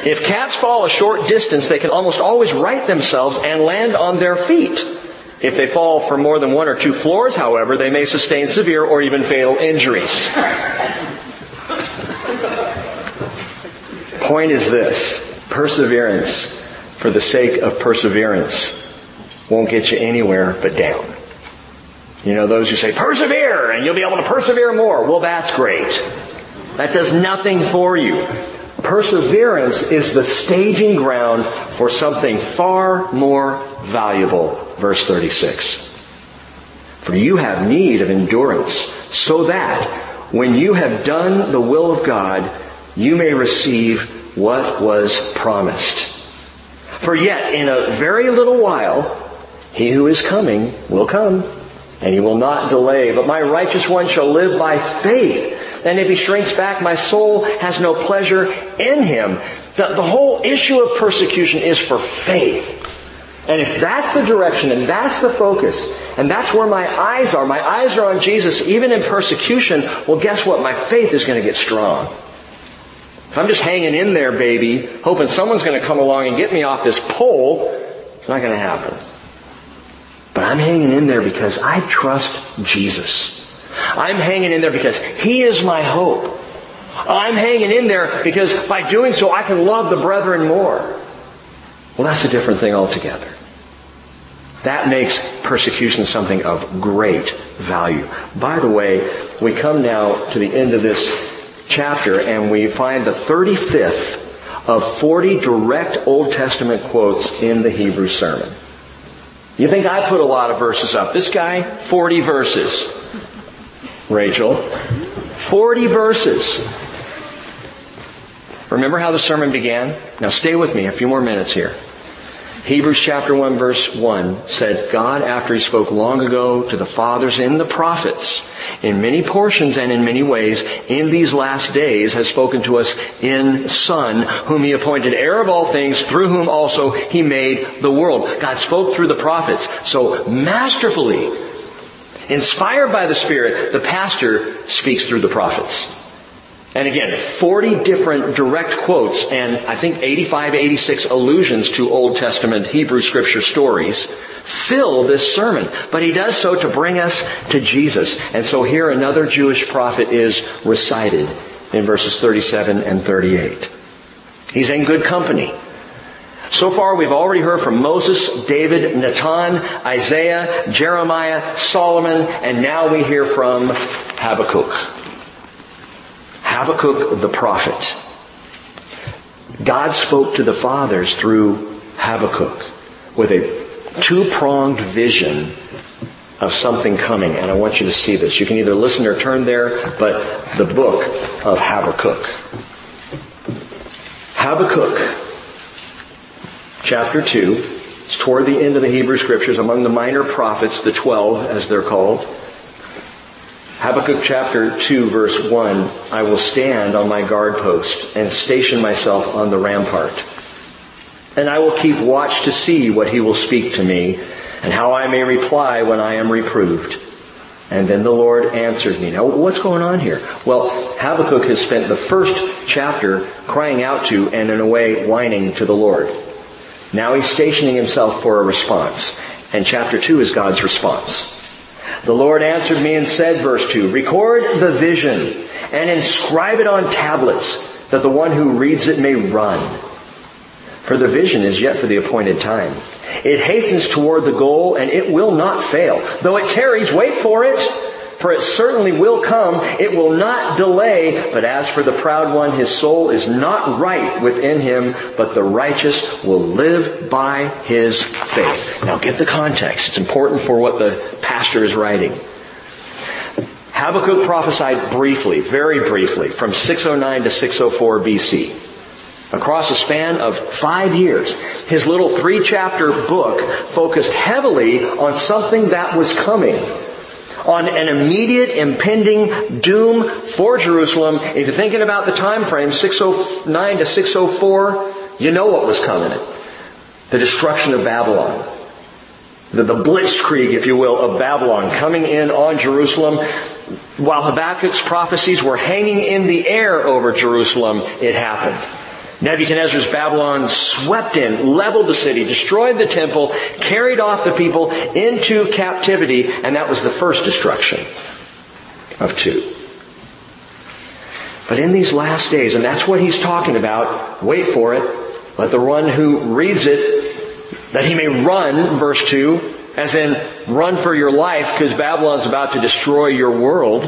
If cats fall a short distance, they can almost always right themselves and land on their feet. If they fall for more than one or two floors, however, they may sustain severe or even fatal injuries. Point is this. Perseverance for the sake of perseverance won't get you anywhere but down. You know, those who say, persevere and you'll be able to persevere more. Well, that's great. That does nothing for you. Perseverance is the staging ground for something far more valuable. Verse 36. For you have need of endurance so that when you have done the will of God, you may receive what was promised. For yet in a very little while, he who is coming will come, and he will not delay. But my righteous one shall live by faith. And if he shrinks back, my soul has no pleasure in him. The, the whole issue of persecution is for faith. And if that's the direction and that's the focus, and that's where my eyes are, my eyes are on Jesus, even in persecution, well guess what? My faith is going to get strong. If I'm just hanging in there, baby, hoping someone's going to come along and get me off this pole, it's not going to happen. But I'm hanging in there because I trust Jesus. I'm hanging in there because He is my hope. I'm hanging in there because by doing so I can love the brethren more. Well, that's a different thing altogether. That makes persecution something of great value. By the way, we come now to the end of this chapter and we find the 35th of 40 direct Old Testament quotes in the Hebrew sermon. You think I put a lot of verses up. This guy, 40 verses. Rachel. 40 verses. Remember how the sermon began? Now stay with me a few more minutes here. Hebrews chapter 1 verse 1 said, God, after He spoke long ago to the fathers and the prophets, in many portions and in many ways, in these last days has spoken to us in Son, whom He appointed heir of all things, through whom also He made the world. God spoke through the prophets. So masterfully, inspired by the Spirit, the pastor speaks through the prophets. And again, 40 different direct quotes and I think 85, 86 allusions to Old Testament Hebrew scripture stories fill this sermon. But he does so to bring us to Jesus. And so here another Jewish prophet is recited in verses 37 and 38. He's in good company. So far we've already heard from Moses, David, Nathan, Isaiah, Jeremiah, Solomon, and now we hear from Habakkuk. Habakkuk the prophet. God spoke to the fathers through Habakkuk with a two-pronged vision of something coming, and I want you to see this. You can either listen or turn there, but the book of Habakkuk. Habakkuk, chapter 2, it's toward the end of the Hebrew scriptures, among the minor prophets, the twelve as they're called. Habakkuk chapter 2 verse 1, I will stand on my guard post and station myself on the rampart. And I will keep watch to see what he will speak to me and how I may reply when I am reproved. And then the Lord answered me. Now, what's going on here? Well, Habakkuk has spent the first chapter crying out to and in a way whining to the Lord. Now he's stationing himself for a response. And chapter 2 is God's response. The Lord answered me and said, verse 2, record the vision and inscribe it on tablets that the one who reads it may run. For the vision is yet for the appointed time. It hastens toward the goal and it will not fail. Though it tarries, wait for it for it certainly will come. It will not delay. But as for the proud one, his soul is not right within him, but the righteous will live by his faith. Now get the context. It's important for what the pastor is writing. Habakkuk prophesied briefly, very briefly, from 609 to 604 BC. Across a span of five years, his little three chapter book focused heavily on something that was coming on an immediate impending doom for Jerusalem. If you're thinking about the time frame, 609 to 604, you know what was coming. The destruction of Babylon. The, the blitzkrieg, if you will, of Babylon coming in on Jerusalem. While Habakkuk's prophecies were hanging in the air over Jerusalem, it happened. Nebuchadnezzar's Babylon swept in, leveled the city, destroyed the temple, carried off the people into captivity, and that was the first destruction of two. But in these last days, and that's what he's talking about, wait for it, let the one who reads it, that he may run, verse 2, as in run for your life because Babylon's about to destroy your world.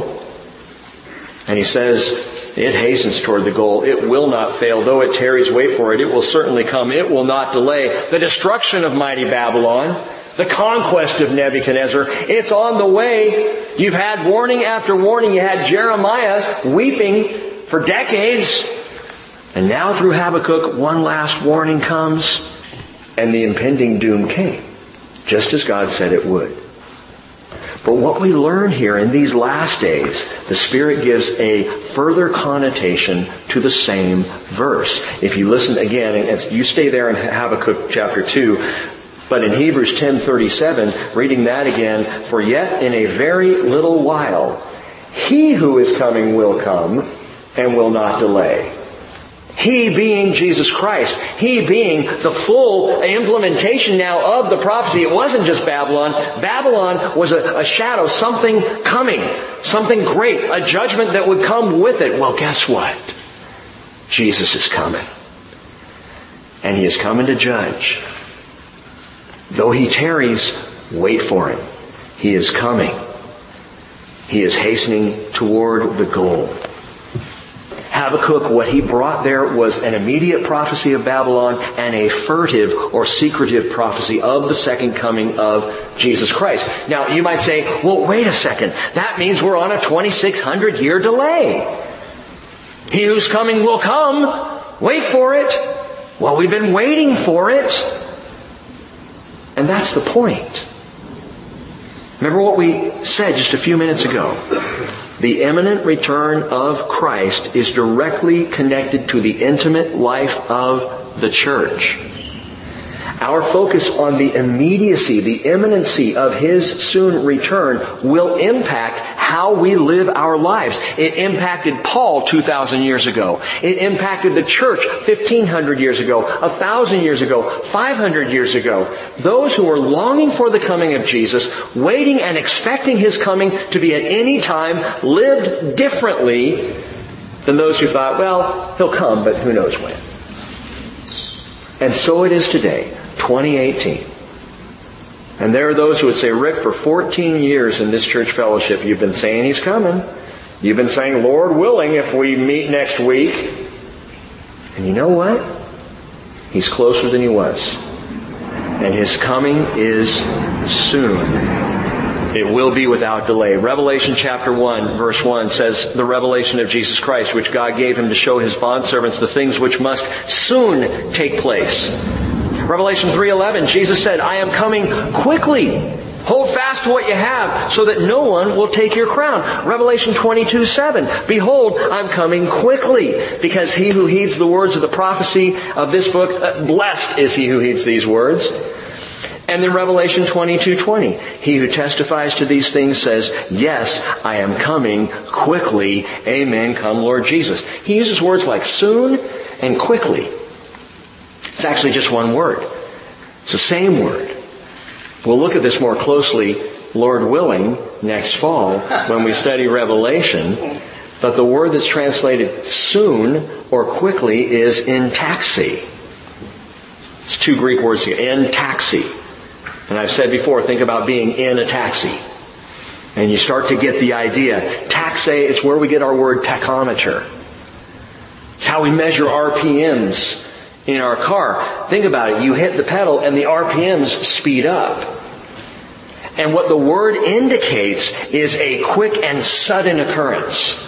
And he says, it hastens toward the goal. It will not fail. Though it tarries, wait for it. It will certainly come. It will not delay. The destruction of mighty Babylon, the conquest of Nebuchadnezzar, it's on the way. You've had warning after warning. You had Jeremiah weeping for decades. And now through Habakkuk, one last warning comes, and the impending doom came, just as God said it would. But what we learn here in these last days, the Spirit gives a further connotation to the same verse. If you listen again, and you stay there in Habakkuk chapter 2, but in Hebrews 10:37, reading that again, for yet in a very little while, he who is coming will come and will not delay. He being Jesus Christ. He being the full implementation now of the prophecy. It wasn't just Babylon. Babylon was a, a, shadow, something coming, something great, a judgment that would come with it. Well, guess what? Jesus is coming. And he is coming to judge. Though he tarries, wait for him. He is coming. He is hastening toward the goal. Habakkuk, what he brought there was an immediate prophecy of Babylon and a furtive or secretive prophecy of the second coming of Jesus Christ. Now, you might say, well, wait a second. That means we're on a 2600 year delay. He who's coming will come. Wait for it. Well, we've been waiting for it. And that's the point. Remember what we said just a few minutes ago. The imminent return of Christ is directly connected to the intimate life of the church. Our focus on the immediacy, the imminency of His soon return will impact how we live our lives. It impacted Paul 2,000 years ago. It impacted the church 1,500 years ago, 1,000 years ago, 500 years ago. Those who were longing for the coming of Jesus, waiting and expecting His coming to be at any time, lived differently than those who thought, well, He'll come, but who knows when. And so it is today. 2018. And there are those who would say, Rick, for 14 years in this church fellowship, you've been saying he's coming. You've been saying, Lord willing, if we meet next week. And you know what? He's closer than he was. And his coming is soon. It will be without delay. Revelation chapter 1 verse 1 says the revelation of Jesus Christ, which God gave him to show his bondservants the things which must soon take place. Revelation 3.11, Jesus said, I am coming quickly. Hold fast to what you have so that no one will take your crown. Revelation 22, 7. Behold, I'm coming quickly because he who heeds the words of the prophecy of this book, uh, blessed is he who heeds these words. And then Revelation 22, 20. He who testifies to these things says, yes, I am coming quickly. Amen. Come Lord Jesus. He uses words like soon and quickly. It's actually just one word. It's the same word. We'll look at this more closely, Lord willing, next fall when we study Revelation. But the word that's translated soon or quickly is in taxi. It's two Greek words here. In taxi. And I've said before, think about being in a taxi. And you start to get the idea. Taxi is where we get our word tachometer. It's how we measure RPMs in our car. Think about it. You hit the pedal and the RPMs speed up. And what the word indicates is a quick and sudden occurrence.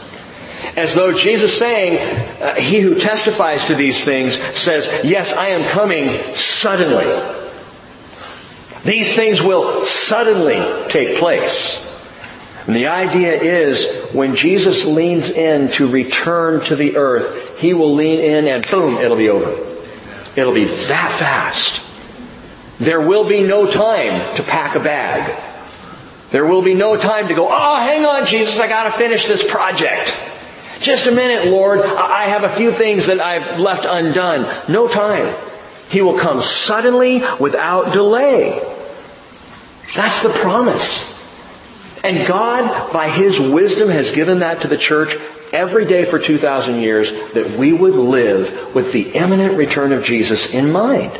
As though Jesus saying, uh, he who testifies to these things says, yes, I am coming suddenly. These things will suddenly take place. And the idea is when Jesus leans in to return to the earth, he will lean in and boom, it'll be over. It'll be that fast. There will be no time to pack a bag. There will be no time to go, oh, hang on, Jesus, I gotta finish this project. Just a minute, Lord. I have a few things that I've left undone. No time. He will come suddenly without delay. That's the promise. And God, by His wisdom, has given that to the church every day for 2,000 years that we would live with the imminent return of Jesus in mind.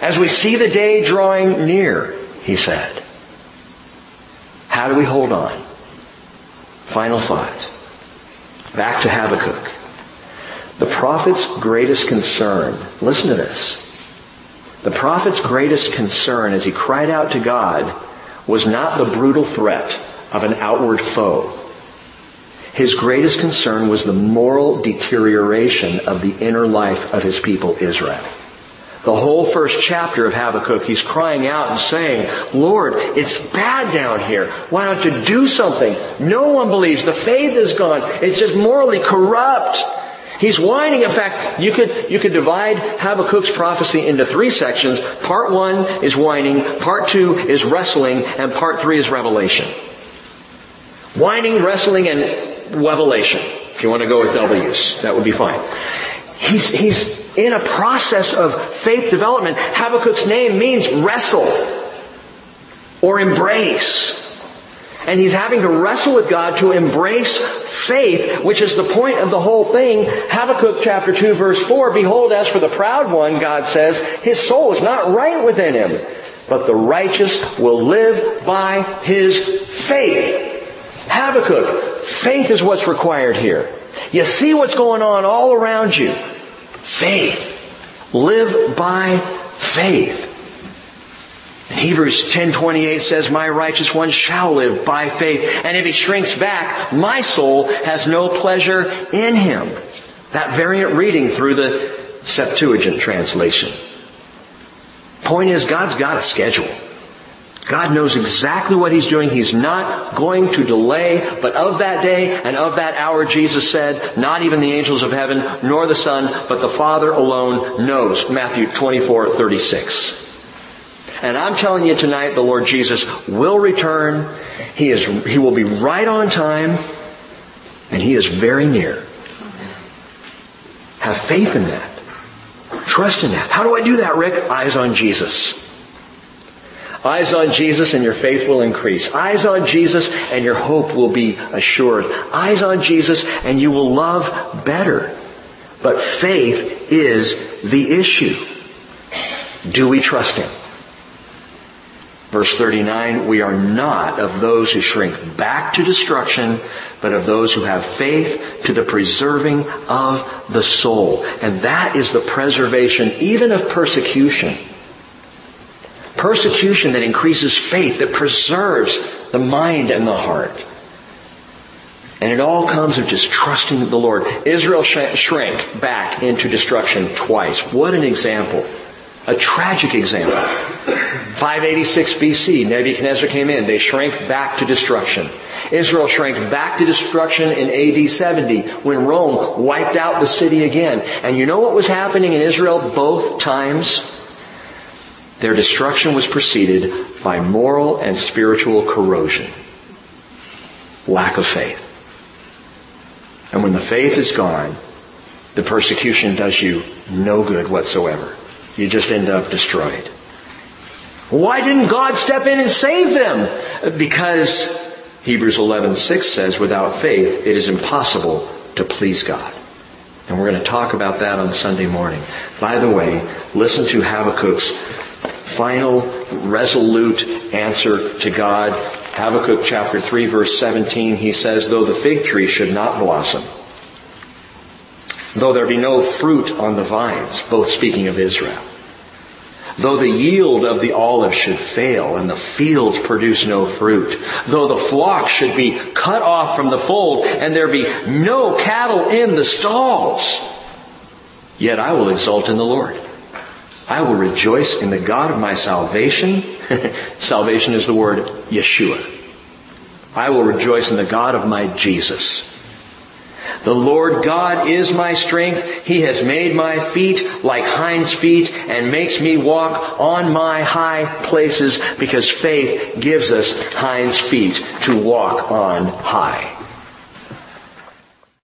As we see the day drawing near, he said. How do we hold on? Final thought. Back to Habakkuk. The prophet's greatest concern, listen to this. The prophet's greatest concern as he cried out to God was not the brutal threat of an outward foe. His greatest concern was the moral deterioration of the inner life of his people Israel. The whole first chapter of Habakkuk, he's crying out and saying, Lord, it's bad down here. Why don't you do something? No one believes. The faith is gone. It's just morally corrupt. He's whining. In fact, you could, you could divide Habakkuk's prophecy into three sections. Part one is whining, part two is wrestling, and part three is revelation. Whining, wrestling, and revelation. If you want to go with W's, that would be fine. He's, he's in a process of faith development. Habakkuk's name means wrestle or embrace. And he's having to wrestle with God to embrace faith, which is the point of the whole thing. Habakkuk chapter 2 verse 4, Behold, as for the proud one, God says, his soul is not right within him, but the righteous will live by his faith. Habakkuk, faith is what's required here. You see what's going on all around you. Faith. Live by faith. Hebrews 10:28 says, "My righteous one shall live by faith, and if he shrinks back, my soul has no pleasure in him." That variant reading through the Septuagint translation. Point is, God's got a schedule. God knows exactly what He's doing. He's not going to delay, but of that day and of that hour, Jesus said, not even the angels of heaven, nor the Son, but the Father alone knows. Matthew 24, 36. And I'm telling you tonight, the Lord Jesus will return. He is, He will be right on time, and He is very near. Have faith in that. Trust in that. How do I do that, Rick? Eyes on Jesus. Eyes on Jesus and your faith will increase. Eyes on Jesus and your hope will be assured. Eyes on Jesus and you will love better. But faith is the issue. Do we trust Him? Verse 39, we are not of those who shrink back to destruction, but of those who have faith to the preserving of the soul. And that is the preservation even of persecution. Persecution that increases faith, that preserves the mind and the heart. And it all comes of just trusting the Lord. Israel shrank back into destruction twice. What an example. A tragic example. 586 BC, Nebuchadnezzar came in. They shrank back to destruction. Israel shrank back to destruction in AD 70 when Rome wiped out the city again. And you know what was happening in Israel both times? Their destruction was preceded by moral and spiritual corrosion. Lack of faith. And when the faith is gone, the persecution does you no good whatsoever. You just end up destroyed. Why didn't God step in and save them? Because Hebrews 11:6 says without faith it is impossible to please God. And we're going to talk about that on Sunday morning. By the way, listen to Habakkuk's final resolute answer to God. Habakkuk chapter 3 verse 17, he says, though the fig tree should not blossom, though there be no fruit on the vines, both speaking of Israel, Though the yield of the olive should fail and the fields produce no fruit, though the flock should be cut off from the fold and there be no cattle in the stalls, yet I will exult in the Lord. I will rejoice in the God of my salvation. salvation is the word Yeshua. I will rejoice in the God of my Jesus. The Lord God is my strength. He has made my feet like hinds feet and makes me walk on my high places because faith gives us hinds feet to walk on high.